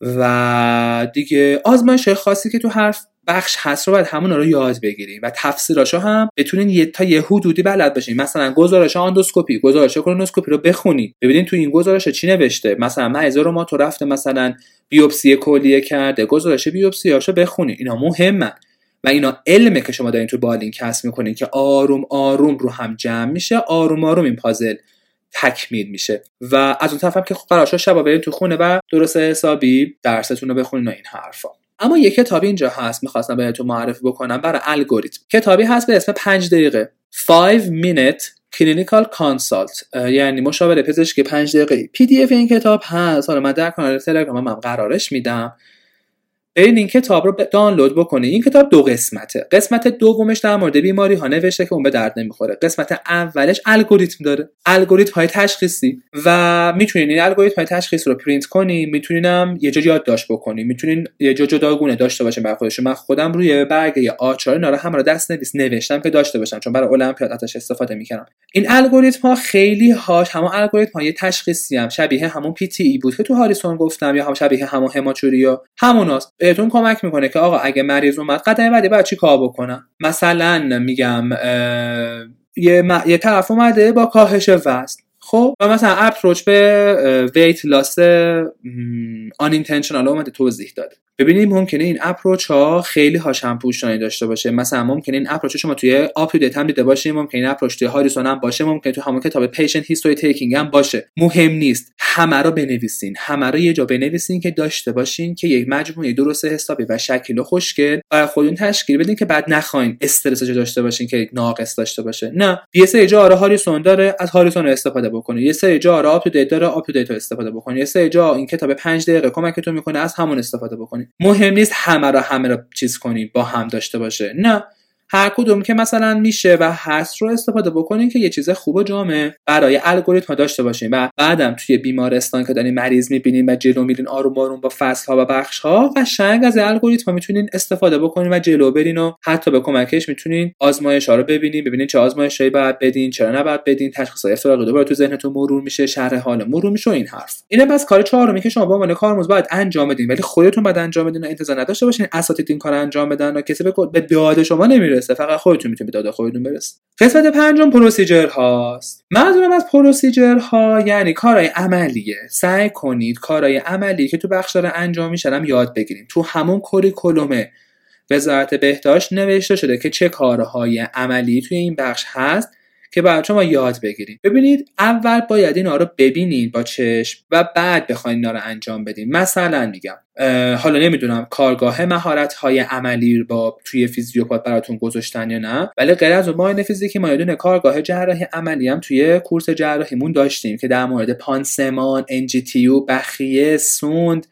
و دیگه آزمایش خاصی که تو حرف بخش هست رو باید همون رو یاد بگیریم و تفسیراشو هم بتونین یه تا یه حدودی بلد باشین. مثلا گزارش آندوسکوپی گزارش کرونوسکوپی رو بخونید. ببینین تو این گزارش چی نوشته. مثلا مریض رو ما تو رفته مثلا بیوپسی کلیه کرده گزارش بیوپسیاشو بخونید. اینا مهمه و اینا علمه که شما دارین تو بالین کسب می‌کنین که آروم آروم رو هم جمع میشه آروم آروم این پازل تکمیل میشه. و از اون طرف هم که قرار شد شبا برین تو خونه و درست حسابی درستون رو بخونین و این حرفا. اما یه کتابی اینجا هست می‌خواستم بهتون معرفی بکنم برای الگوریتم. کتابی هست به اسم 5 دقیقه. 5 minute clinical consult. یعنی مشاوره پزشکی 5 دقیقه پی دی اف این کتاب هست. حالا من در کانال تلگرام هم قرارش میدم. برین این کتاب رو دانلود بکنید این کتاب دو قسمته. قسمت دومش در مورد بیماری ها نوشته که اون به درد نمی‌خوره. قسمت اولش الگوریتم داره. الگوریتم های تشخیصی. و می‌تونین این الگوریتم های تشخیص رو پرینت کنین می‌تونین هم یه جا یادداشت بکنین می‌تونین یه جا جداگونه داشته باشین برای خودش من خودم روی برگه آچار اینا رو همه رو دست نویس نوشتم که داشته باشم. چون برای المپیاد ازش استفاده می‌کردم. این الگوریتم ها خیلی هاش همون الگوریتم های تشخیصی هم. شبیه همون PTE بود که تو هاریسون گفتم یا هم شبیه همون hematuria هموناست. بهتون کمک می‌کنه که آقا اگه مریض اومد قدم بعدی باید چی کار بکنم؟ مثلا میگم یه, یه طرف اومده با کاهش وزن. خب؟ و مثلا approach به weight loss آن اومده توضیح داده. ببینید ممکنه این approach ها خیلی هاش هم پوشانی داشته باشه. مثلا ممکنه این approach شما توی UpToDate هم دیده باشید ممکنه این approach توی هاریسون هم باشه ممکنه تو همون کتاب patient history taking هم باشه. مهم نیست. همه رو بنویسین. همه رو یه جا بنویسین که داشته باشین که یک مجموعه درست حسابی و شکل و خوشگل برای خودتون تشکیل بدین که بعد نخواین استرس داشته باشین که ناقص داشته باشه. نه. یه سری جا آره هاریسون داره از هاریسون استفاده بکنید یه سری جا آره UpToDate داره UpToDate استفاده بکنید یه سری جا این کتاب 5 دقیقه کمکتون می‌کنه از همون استفاده بکنید مهم نیست همه رو همه رو چیز کنیم با هم داشته باشه. نه. هر کدوم که مثلا میشه و هست رو استفاده بکنین که یه چیز خوب و جامع برای الگوریتم داشته باشین. و بعدم توی بیمارستان که دارین مریض می‌بینین و جلو میرین آروم آروم با فصل ها و بخش ها و شنگ از الگوریتم می‌تونین استفاده بکنین و جلو برین و حتی به کمکش می‌تونین آزمایش ها رو ببینین ببینین چه آزمایشایی باید بدین چرا نباید بدین تشخیص های افتراقی دوباره تو ذهنتون مرور میشه شرح حال مرور میشه این حرف. اینه پس کار چهارمی که شما به عنوان کارمز باید انجام بدین. ولی خودتون باید انجام بدین و انتظار نداشته باشین اساتید این کار انجام بدن و کسی به داد شما نمی‌رسه فقط خودتون می‌تونید به داده خودتون برسید. قسمت پنجم پروسیجر هاست. منظورم از پروسیجر ها یعنی کارهای عملیه. سعی کنید کارهای عملی که تو بخش داره انجام میشن یاد بگیرید. تو همون کوریکولوم وزارت بهداشت نوشته شده که چه کارهای عملی توی این بخش هست. که باید شما یاد بگیرید ببینید اول باید اینا رو ببینید با چشم و بعد بخواید اینا رو انجام بدین. مثلا میگم حالا نمی‌دونم کارگاه مهارت های عملی با توی فیزیوپات براتون گذاشتن یا نه ولی غیر از اون فیزیکی ما یه کارگاه جراحی عملی هم توی course جراحیمون داشتیم که در مورد پانسمان NG tube بخیه سوند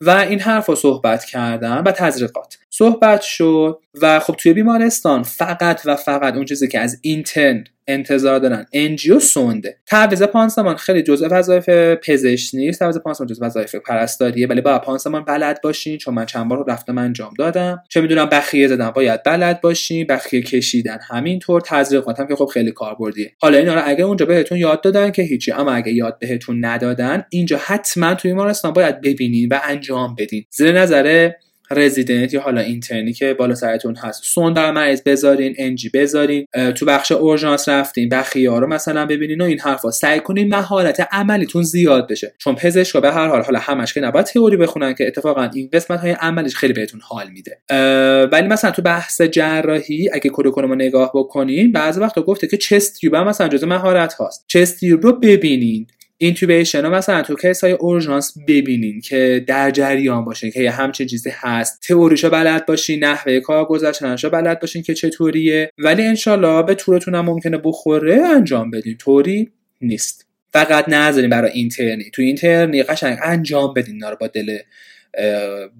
و این حرفا رو صحبت کردن و تزریقات. صحبت شد و خب توی بیمارستان فقط و فقط اون چیزی که از اینترن انتظار دارن NG و سونده. تعویض پانسمان خیلی جزء وظایف پزشک نیست تعویض پانسمان جزء وظایف پرستاریه ولی با پانسمان بلد باشین چون من چند بار رفتم انجام دادم. چه می‌دونم بخیه زدن باید بلد باشین بخیه کشیدن همینطور تزریقات هم که خب خیلی کاربردیه. حالا اینا رو اگه اونجا بهتون یاد دادن که هیچی اما اگه یاد بهتون ندادن اینجا حتما توی بیمارستان باید ببینین و انجام بدین. زیر نظر رزیدنت یا حالا اینترنی که بالا سرتون هست. سون در مریض بذارین انجی بذارین تو بخش اورژانس رفتین بخیه رو مثلا ببینین و این حرفا. سعی کنین مهارت عملیتون زیاد بشه. چون پزشکا به هر حال حالا همش که نباید تئوری بخونن که اتفاقا این قسمت های عملیش خیلی بهتون حال میده. ولی مثلا تو بحث جراحی اگه کدو نگاه بکنین بعضی وقتا گفته که chest tube مثلا جزء مهارت هاست. chest رو ببینین. intubation رو مثلا تو case های اورژانس ببینین که در جریان باشین که یه همچین چیزی هست. تئوریشو بلد باشین نحوه کار گذاشتنشو بلد باشین که چطوریه. ولی انشالله به تورتون هم ممکنه بخوره انجام بدین. طوری نیست. فقط نذارین برای اینترنی. تو اینترنی قشنگ انجام بدین اینا رو با دل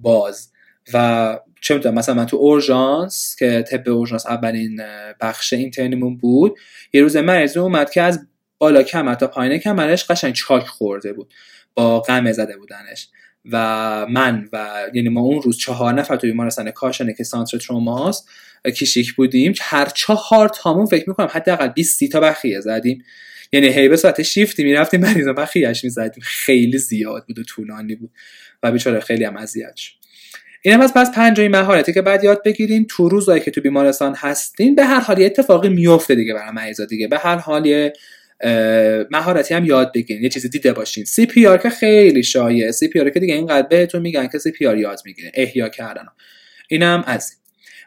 باز. و چه می‌دونم مثلا من تو اورژانس که طب اورژانس اولین بخش اینترنیمون بود یه روز مریض اومد که از بالا کمر تا پایین کمرش قشنگ چاک خورده بود. با قمه زده بودنش. و من و یعنی ما اون روز چهار نفر تو بیمارستان کاشانه که سانتر تروماست کیشیک بودیم هر چهار تامون فکر می‌کنم حداقل 20 تا بخیه زدیم. یعنی هی به صورت شیفتی می‌رفتیم مریضا بخیهش می‌زدیم. خیلی زیاد بود و طولانی بود و بیچاره خیلی هم اذیت شد. این پس پس پنجمین مهارتی که بعد یاد بگیرین تو روزایی که تو بیمارستان هستین به هر حال یه اتفاقی میفته دیگه برای مریضا دیگه. به هر حال مهارتی هم یاد بگیرین. یه چیزی دیده باشین. CPR که خیلی شایعه CPR که دیگه اینقدر بهتون میگن که CPR یاد می‌گیرین. احیا کردن. اینم از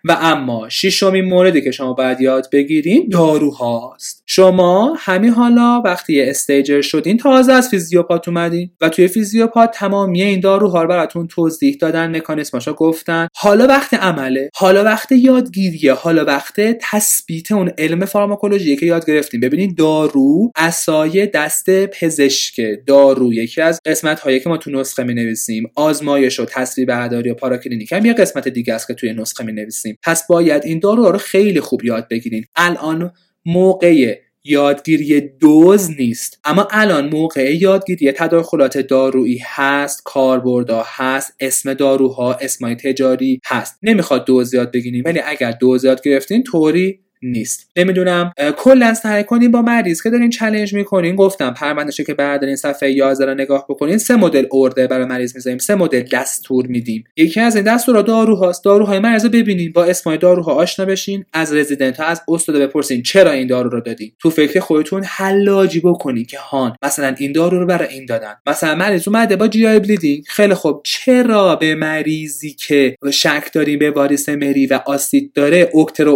و اما ششمین موردی که شما باید یاد بگیرین داروهاست. شما همین حالا وقتی استیجر شدین تازه از فیزیوپات اومدین و توی فیزیوپات تمامی این داروها رو براتون توضیح دادن مکانیسماشو گفتن. حالا وقت عمله حالا وقت یادگیریه حالا وقت تثبیت اون علم فارماکولوژی که یاد گرفتیم ببینین دارو اسای دست پزشک. دارو یکی از قسمت هایی که ما تو نسخه می نویسیم آزمایش و تصویر برداری و پاراکلینیک هم یه قسمت دیگه است که توی نسخه می نویسیم پس باید این دارو رو خیلی خوب یاد بگیرین. الان موقع یادگیری دوز نیست. اما الان موقع یادگیری تداخلات دارویی هست کاربردها هست اسم داروها اسمای تجاری هست. نمی‌خواد دوز یاد بگیریم. ولی اگر دوز یاد گرفتین طوری نیست. نمی‌دونم. کلا سعی کنین با مریض که دارین چالش می‌کنین. گفتم پروندهشو که بردارین صفحه 11 رو نگاه بکنین سه مدل ارده برای مریض می‌ذاریم. سه مدل دستور میدیم. یکی از این دستورا داروهاست. داروهای مریض ببینین. با اسمای داروها آشنا بشین. از رزیدنت ها از استاد بپرسین چرا این دارو رو دادین. تو فکر خودتون حلاجی بکنین که هان مثلا این دارو رو برای این دادن. مثلا مریض اومده با GI bleeding خیلی خوب. چرا به مریضی که شک داریم به واریس مری و آسیت داره octreotide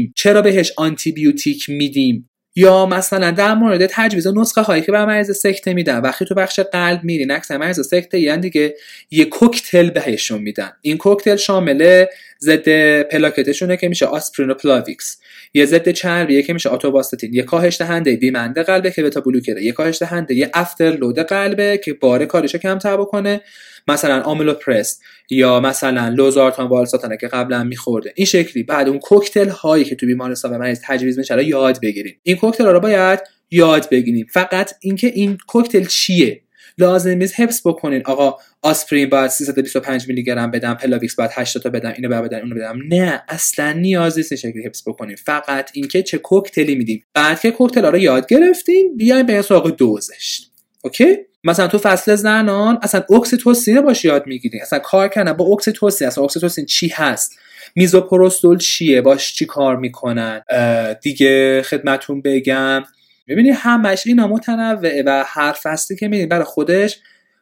میدیم؟ چرا بهش آنتی بیوتیک میدیم؟ یا مثلا در مورد تجویز نسخه هایی که بر مریض سکته میدن وقتی تو بخش قلب میرین اکثر مریض سکته یعنی دیگه یه کوکتل بهشون میدن. این کوکتل شامل ضد پلاکتشونه که میشه آسپرین و پلاویکس یه ضد چربیه که میشه آتورواستاتین یه کاهش دهنده demand قلبه که beta blocker ه یه کاهش دهنده یه afterload قلبه که بار کارشو کمتر بکنه. مثلا آملوپرس یا مثلا لوزارتان والسارتانه که قبلا میخورده. این شکلی. بعد اون کوکتل هایی که تو بیمارستان به مریض تجویز میشه یاد بگیریم. این کوکتل ها رو باید یاد بگیریم. فقط اینکه این کوکتل چیه؟ لازم نیست حفظ بکنین. آقا آسپرین باید 325 میلی گرم بدم پلاویکس باید 8 تا بدم اینو باید بدم اونو بدم. نه اصلا نیاز نیست شکلی حفظ بکنین. فقط اینکه چه کوکتلی میدیم. بعد که کوکتل رو یاد گرفتین بیاین به سراغ دوزش. okay؟ مثلا تو فصل زنان اصلا اکسیتوسین باش یاد می‌گیری. اصلا کار کردن با اکسیتوسین. اصلا اکسیتوسین چی هست؟ میزوپروستول چیه؟ باش چی کار می‌کنن؟ دیگه خدمتون بگم. می‌بینی همش اینا متنوعه و هر فصلی که می‌بینی برای خودش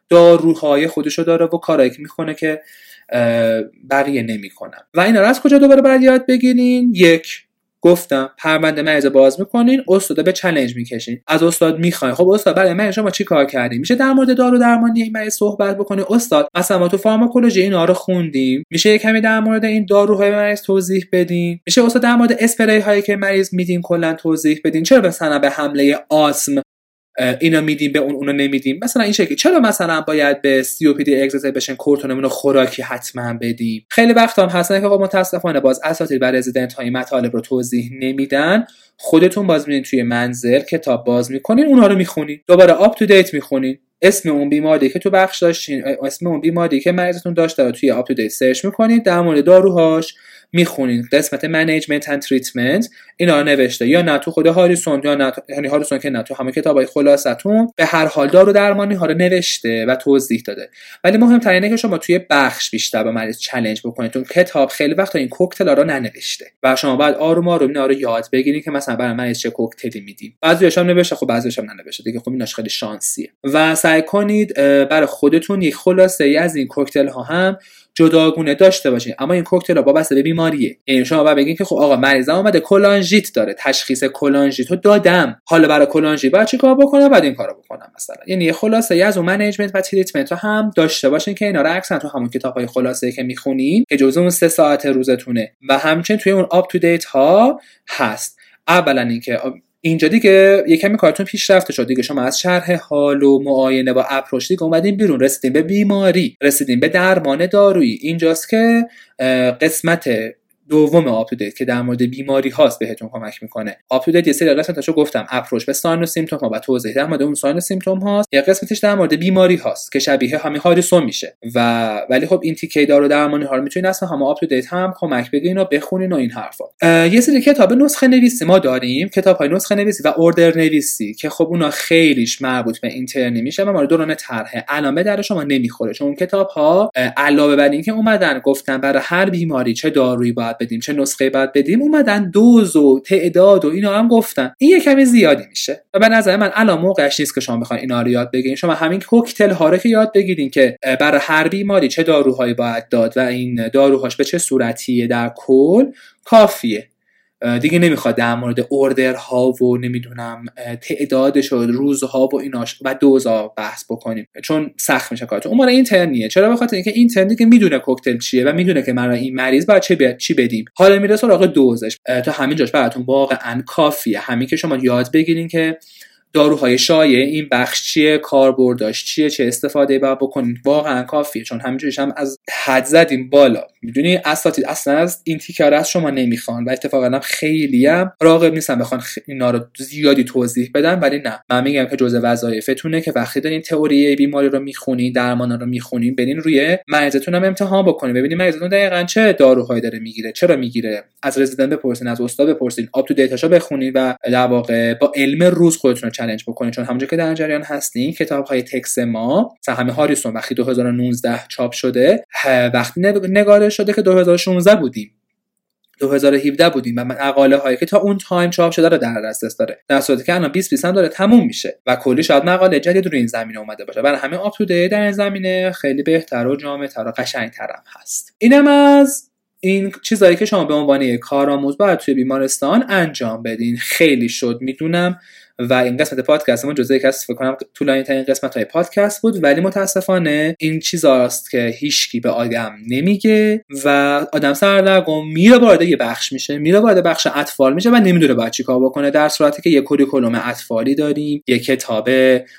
داروهای خودشو داره و کارایی که می‌کنه که بقیه نمی‌کنن. و اینا رو از کجا دوباره باید یاد بگیرین؟ یک گفتم پرونده مریض باز می‌کنین استاد به چلنج می‌کشین. از استاد می‌خواین. خب استاد برای من شما چی کار کردیم؟ میشه در مورد دارو درمانی این مریض صحبت بکنی؟ استاد مثلا ما تو فارماکولوژی اینا رو خوندیم. میشه یه کمی در مورد این داروهای مریض توضیح بدین؟ میشه استاد در مورد اسپری هایی که مریض میدین کلا توضیح بدین؟ چرا مثلا به حمله آسم اینا میدیم به اون اونو نمیدیم. مثلا این شکلی. چرا مثلا باید به COPD exacerbation کورتونمون خوراکی حتما بدیم؟ خیلی وقت هم هستن که متاسفانه باز اساتید بر رزیدنت های مطالب رو توضیح نمیدن. خودتون باز میرین توی منزل کتاب باز می‌کنین اونها رو می‌خونین. دوباره UpToDate می‌خونین. اسم اون بیماری که تو بخش داشتین اسم اون بیماری که مریضتون داشته رو توی UpToDate سرچ می‌کنید در مورد داروهاش می‌خونین. قسمت management and treatment اینا نوشته. یا نه تو خود هاریسون یا نه یعنی هاریسون که نه تو همه کتابای خلاصتون. به هر حال دارو درمانی ها رو نوشته و توضیح داده. ولی مهمتر اینه که شما توی بخش بیشتر با مریض چالش بکنید. تو کتاب خیلی وقت این کوکتل رو ننوشته. و شما بعد آروم آروم اینا رو یاد بگیرید که مثلا برای مریض چه کوکتلی میدیم بعضیش هم نوشته. خب بعضیش هم ننوشته. دیگه خب ایناش خیلی شانسیه. و سعی کنید برای خودتون یک خلاصه ای از این کوکتل ها هم جداگونه داشته باشین اما این کوکتل وابسته به بیماریه. یعنی شما باید بگین که خب آقا مریضم اومده کلانژیت داره. تشخیص کلانژیت رو دادم. حالا برای کلانژیت باید چیکار بکنم؟ بعد این کارو بکنم مثلا. یعنی خلاصه از اون management و treatment هم داشته باشین که اینا رو عکسن تو همون کتاب های خلاصه که می‌خونین که جزء اون سه ساعت روزتونه. و همچنین توی اون UpToDate ها هست. اولا اینکه اینجا دیگه یه کمی کارتون پیشرفته شد. دیگه شما از شرح حال و معاینه با approach دیگه اومدین بیرون رسیدین به بیماری رسیدین به درمان دارویی. اینجاست که قسمت دوم UpToDate که در مورد بیماری هاست بهتون کمک می‌کنه. UpToDate یه سری قسمتاشو گفتم. approach به sign و symptom ها و توضیح در مورد اون sign و symptom هاست یه قسمتش در مورد بیماری هاست که شبیه همین هاریسون میشه. و ولی خب این تیکه دارو درمانی ها رو می‌تونین اصلا هم UpToDate هم کمک بگیرین و بخونین و این حرفا. یه سری کتاب نسخه نویسی ما داریم. کتاب های نسخه نویسی و اوردر نویسی که خب اونا خیلیش مربوط به اینترنی میشه و مورد دوران طرح علامه در شما نمی‌خوره. چون کتاب ها علاوه بر اینکه اومدن گفتن برای هر بیماری چه دارویی باید بدیم چه نسخه باید بدیم اومدن دوز و تعداد و اینا هم گفتن. این یه کمی زیادی میشه. و به نظر من الان موقعش نیست که شما بخواین اینا رو یاد بگیرین. شما همین کوکتل ها رو که یاد بگیرین که برای هر بیماری چه داروهایی باید داد و این داروهاش به چه صورتیه در کل کافیه. دیگه نمی‌خواد در مورد اوردرها و نمی‌دونم تعدادش و روزها و ایناش و دوزا بحث بکنیم. چون سخت میشه کارتون. اون اینترنیه. چرا؟ بخاطر اینکه اینترنی که می‌دونه کوکتل چیه و می‌دونه که من این مریض باید چه چی بدیم. حالا میره سراغ دوزش. تا همین جاش براتون واقعا کافیه. همین که شما یاد بگیرین که داروهای شایع این بخش چیه کاربردش چیه چه استفاده باید بکنید واقعا کافیه. چون همینجوریش هم از حد زدیم بالا. می‌دونی؟ اساتید اصلا از این تیکر از شما نمی‌خوان و اتفاقا خیلی هم راغب نیستن بخوان اینا رو زیادی توضیح بدن ولی نه. من میگم که جزء وظایفتونه که وقتی دارین تئوری بیماری رو می‌خونین درمان رو می‌خونین برین روی مریضتون هم امتحان بکنین. ببینید مریضتون دقیقا چه داروهایی داره می‌گیره چرا می‌گیره. از رزیدنت بپرسین از استاد بپرسین آپ تو دیتاشو بخونین و در واقع با علم روز خودتون چالش بکنید چون همونجا که در جریان هستین کتاب های تکس ما همه هاریسون وقتی 2019 چاپ شده وقتی نگارش شده که 2016 بودیم. 2017 بودیم و مقاله هایی که تا اون time چاپ شده رو در دسترس داره. در صورتی که الان 20 هم داره تموم میشه و کلی شاید مقاله جدید روی این زمینه اومده باشه. برای همه آپ در این زمینه خیلی بهتر و جامعتر و قشنگتر هم هست. اینم از این چیزایی که شما به عنوان کارآموز باید توی بیمارستان انجام بدین. خیلی شد. می‌دونم و این قسمت پادکست ما جزء یکی از فکر کنم طولانی ترین قسمت های پادکست بود ولی متاسفانه این چیزاست که هیچکی به آدم نمیگه و آدم سردرگم میره وارد یه بخش میشه میره وارد بخش اطفال میشه و نمی‌دونه باید چیکار بکنه در صورتی که یه curriculum اطفالی داریم یه کتاب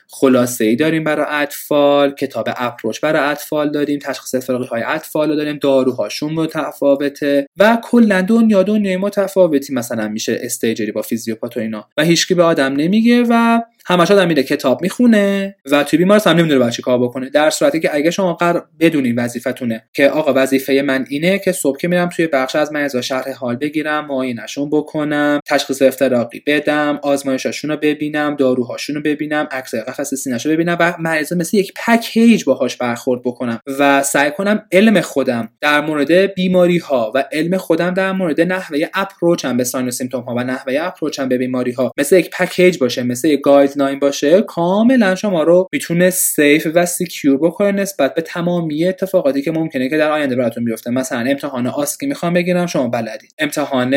خلاصه ای داریم برای اطفال کتاب approach برای اطفال داریم تشخیص افتراقی های اطفال داریم داروهاشون متفاوته و کلا دنیا دنیای متفاوتی مثلا میشه stager ی با فیزیوپات اینا و هیچکی به آدم نمیگه و همش آدم میره کتاب می‌خونه و توی بیمارستان هم نمی‌دونه چی کار بکنه. در صورتی که اگه شما قرار بدونین وظیفتونه که آقا وظیفه من اینه که صبح که میرم توی بخش از مریضا شرح حال بگیرم معاینهشون بکنم تشخیص افتراقی بدم آزمایشاشون رو ببینم داروهاشون رو ببینم عکس قفس سینه‌ش رو ببینم و مریضا مثل یک package باهاش برخورد بکنم و سعی کنم علم خودم در مورد بیماری ها و علم خودم در مورد نحوه approach م به sign و symptom ها و نحوه approach م به بیماری ها مثل یک package باشه مثل یک guideline باشه کاملا شما رو می‌تونه safe و secure بکنه نسبت به تمامی اتفاقاتی که ممکنه که در آینده براتون بیفته. مثلا امتحان OSCE می‌خوام بگیرم شما بلدید امتحان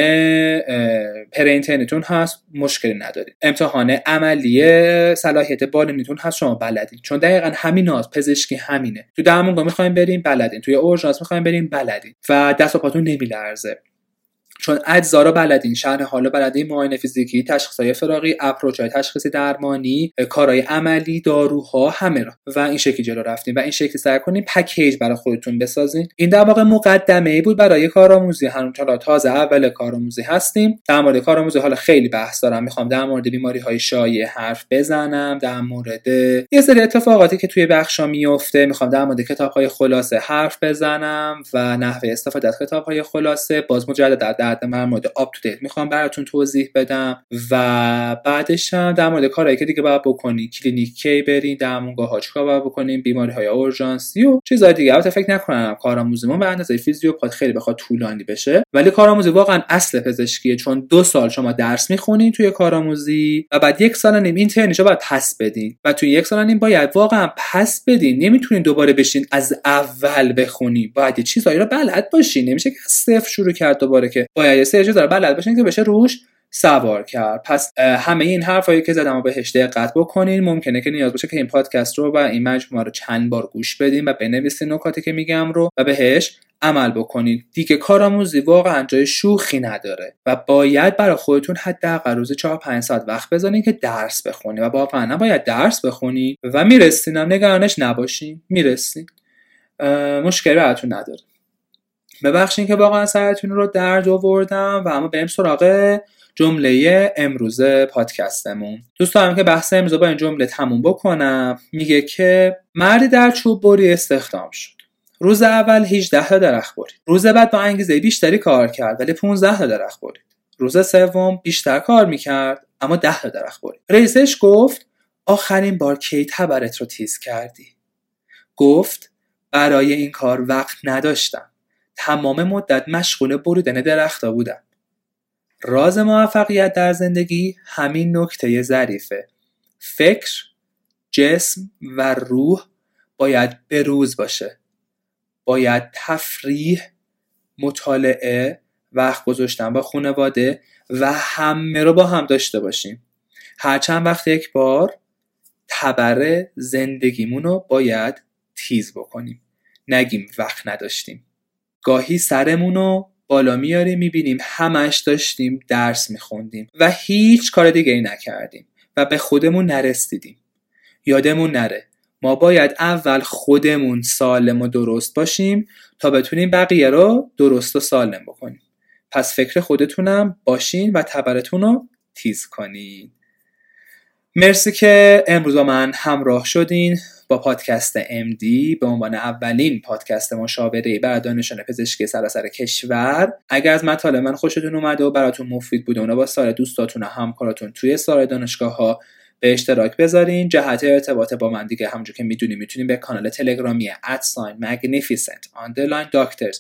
pre-intern تون هست مشکلی ندارید امتحان عملی صلاحیت بالینیتون هست شما بلدید چون دقیقا همین هست پزشکی همینه. تو درمونگاه می‌خوایم بریم بلدین. توی اورژانس می‌خوایم بریم بلدین. و دست و پاتون نمیلرزه. چون اجزا بلدین شهر حالا بلدین معاینه فیزیکی های فراقی اپروچ های تشخیصی درمانی کارهای عملی داروها همه رو و این شکلی جلو رفتیم و این شکلی سعی کنیم پکیج برای خودتون بسازین. این در واقع مقدمه بود برای کارآموزی. هنوز تازه اول کارآموزی هستیم. در مورد کارآموزی حالا خیلی بحث دارم. می‌خوام در مورد بیماری های شایع حرف بزنم. در مورد یه سری اتفاقاتی که توی بخشا میفته می‌خوام در مورد کتاب های خلاصه حرف بزنم و نحوه استفاده از کتاب های خلاصه. باز مجدد در بعد من مورد آپ تو دیت می‌خوام براتون توضیح بدم. و بعدش هم در مورد کارهایی که دیگه باید بکنی. کلینیک کی برین درمونگاه ها چیکار باید بکنیم بیماری های اورژانسی و چیزای دیگه. البته فکر نکنم کارآموزیمون به اندازه فیزیوپات خیلی بخواد طولانی بشه. ولی کارآموزی واقعا اصل پزشکیه. چون دو سال شما درس می‌خونین توی کارآموزی و بعد یک سال نیم intern شو باید پس بدین. و توی یک سال نیم باید واقعا پس بدین. نمی‌تونین دوباره بشین از اول بخونی. باید یه چیزایی رو بلد باشین. نمیشه که صفر شروع کرد دوباره که باید یه رو بلد باشین که بشه روش سوار کرد. پس همه این حرفایی که زدم و بهش دقت بکنین. ممکنه که نیاز باشه که این پادکست رو و این مجموعه رو چند بار گوش بدین و بنویسین نکاتی که میگم رو و بهش عمل بکنید دیگه کارآموزی واقعا جای شوخی نداره و باید برای خودتون حداقل روز 4 5 ساعت وقت بذارین که درس بخونی و واقعا نباید درس بخونی و می‌رسین هم نگرانش نباشین. می‌رسین. مشکلی براتون نداره. ببخشین که واقعا سرتون رو درد آوردم و اما بریم سراغ جمله امروز پادکستمون. دوست دارم که بحث امروز با این جمله تموم بکنم. میگه که مردی در چوب بری استخدام شد. روز اول 18 تا درخت برید. روز بعد با انگیزه بیشتری کار کرد ولی 15 تا درخت برید. روز سوم بیشتر کار می‌کرد اما 10 تا درخت برید. رئیسش گفت آخرین بار کی تبرت رو تیز کردی؟ گفت برای این کار وقت نداشتم. تمام مدت مشغول بریدن درختها بودم. راز موفقیت در زندگی همین نکته ظریفه. فکر جسم و روح باید بروز باشه. باید تفریح مطالعه وقت گذاشتن با خانواده و همه رو با هم داشته باشیم. هر چند وقت یک بار تبر زندگیمون رو باید تیز بکنیم. نگیم وقت نداشتیم. گاهی سرمون رو بالا میاریم می‌بینیم همش داشتیم درس میخوندیم و هیچ کار دیگه ای نکردیم و به خودمون نرسیدیم. یادمون نره ما باید اول خودمون سالم و درست باشیم تا بتونیم بقیه رو درست و سالم بکنیم. پس فکر خودتونم باشین و تبرتون رو تیز کنین. مرسی که امروز با من همراه شدین. با پادکست MD به عنوان اولین پادکست مشاوره برای دانشان پزشکی سراسر کشور. اگر از مطالب من خوشتون اومده و براتون مفید بوده اونو با سال دوستاتون و همکاراتون توی سال دانشگاه ها به اشتراک بذارین. جهت ارتباط با من دیگه همونجور که می‌دونیم می‌تونیم به کانال تلگرامی ادساین magnificent underline doctors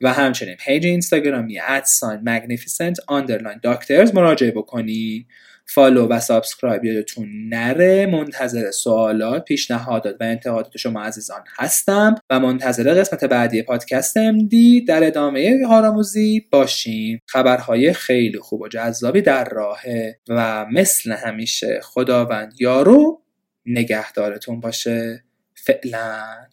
و همچنین page اینستاگرامی at sign magnificent underline doctors مراجعه بکنید follow و subscribe یادتون نره. منتظر سوالات پیشنهادات و انتقادات شما عزیزان هستم و منتظر قسمت بعدی پادکست MD در ادامه کارآموزی باشیم خبرهای خیلی خوب و جذابی در راهه و مثل همیشه خداوند یار و نگهدارتون باشه. فعلا.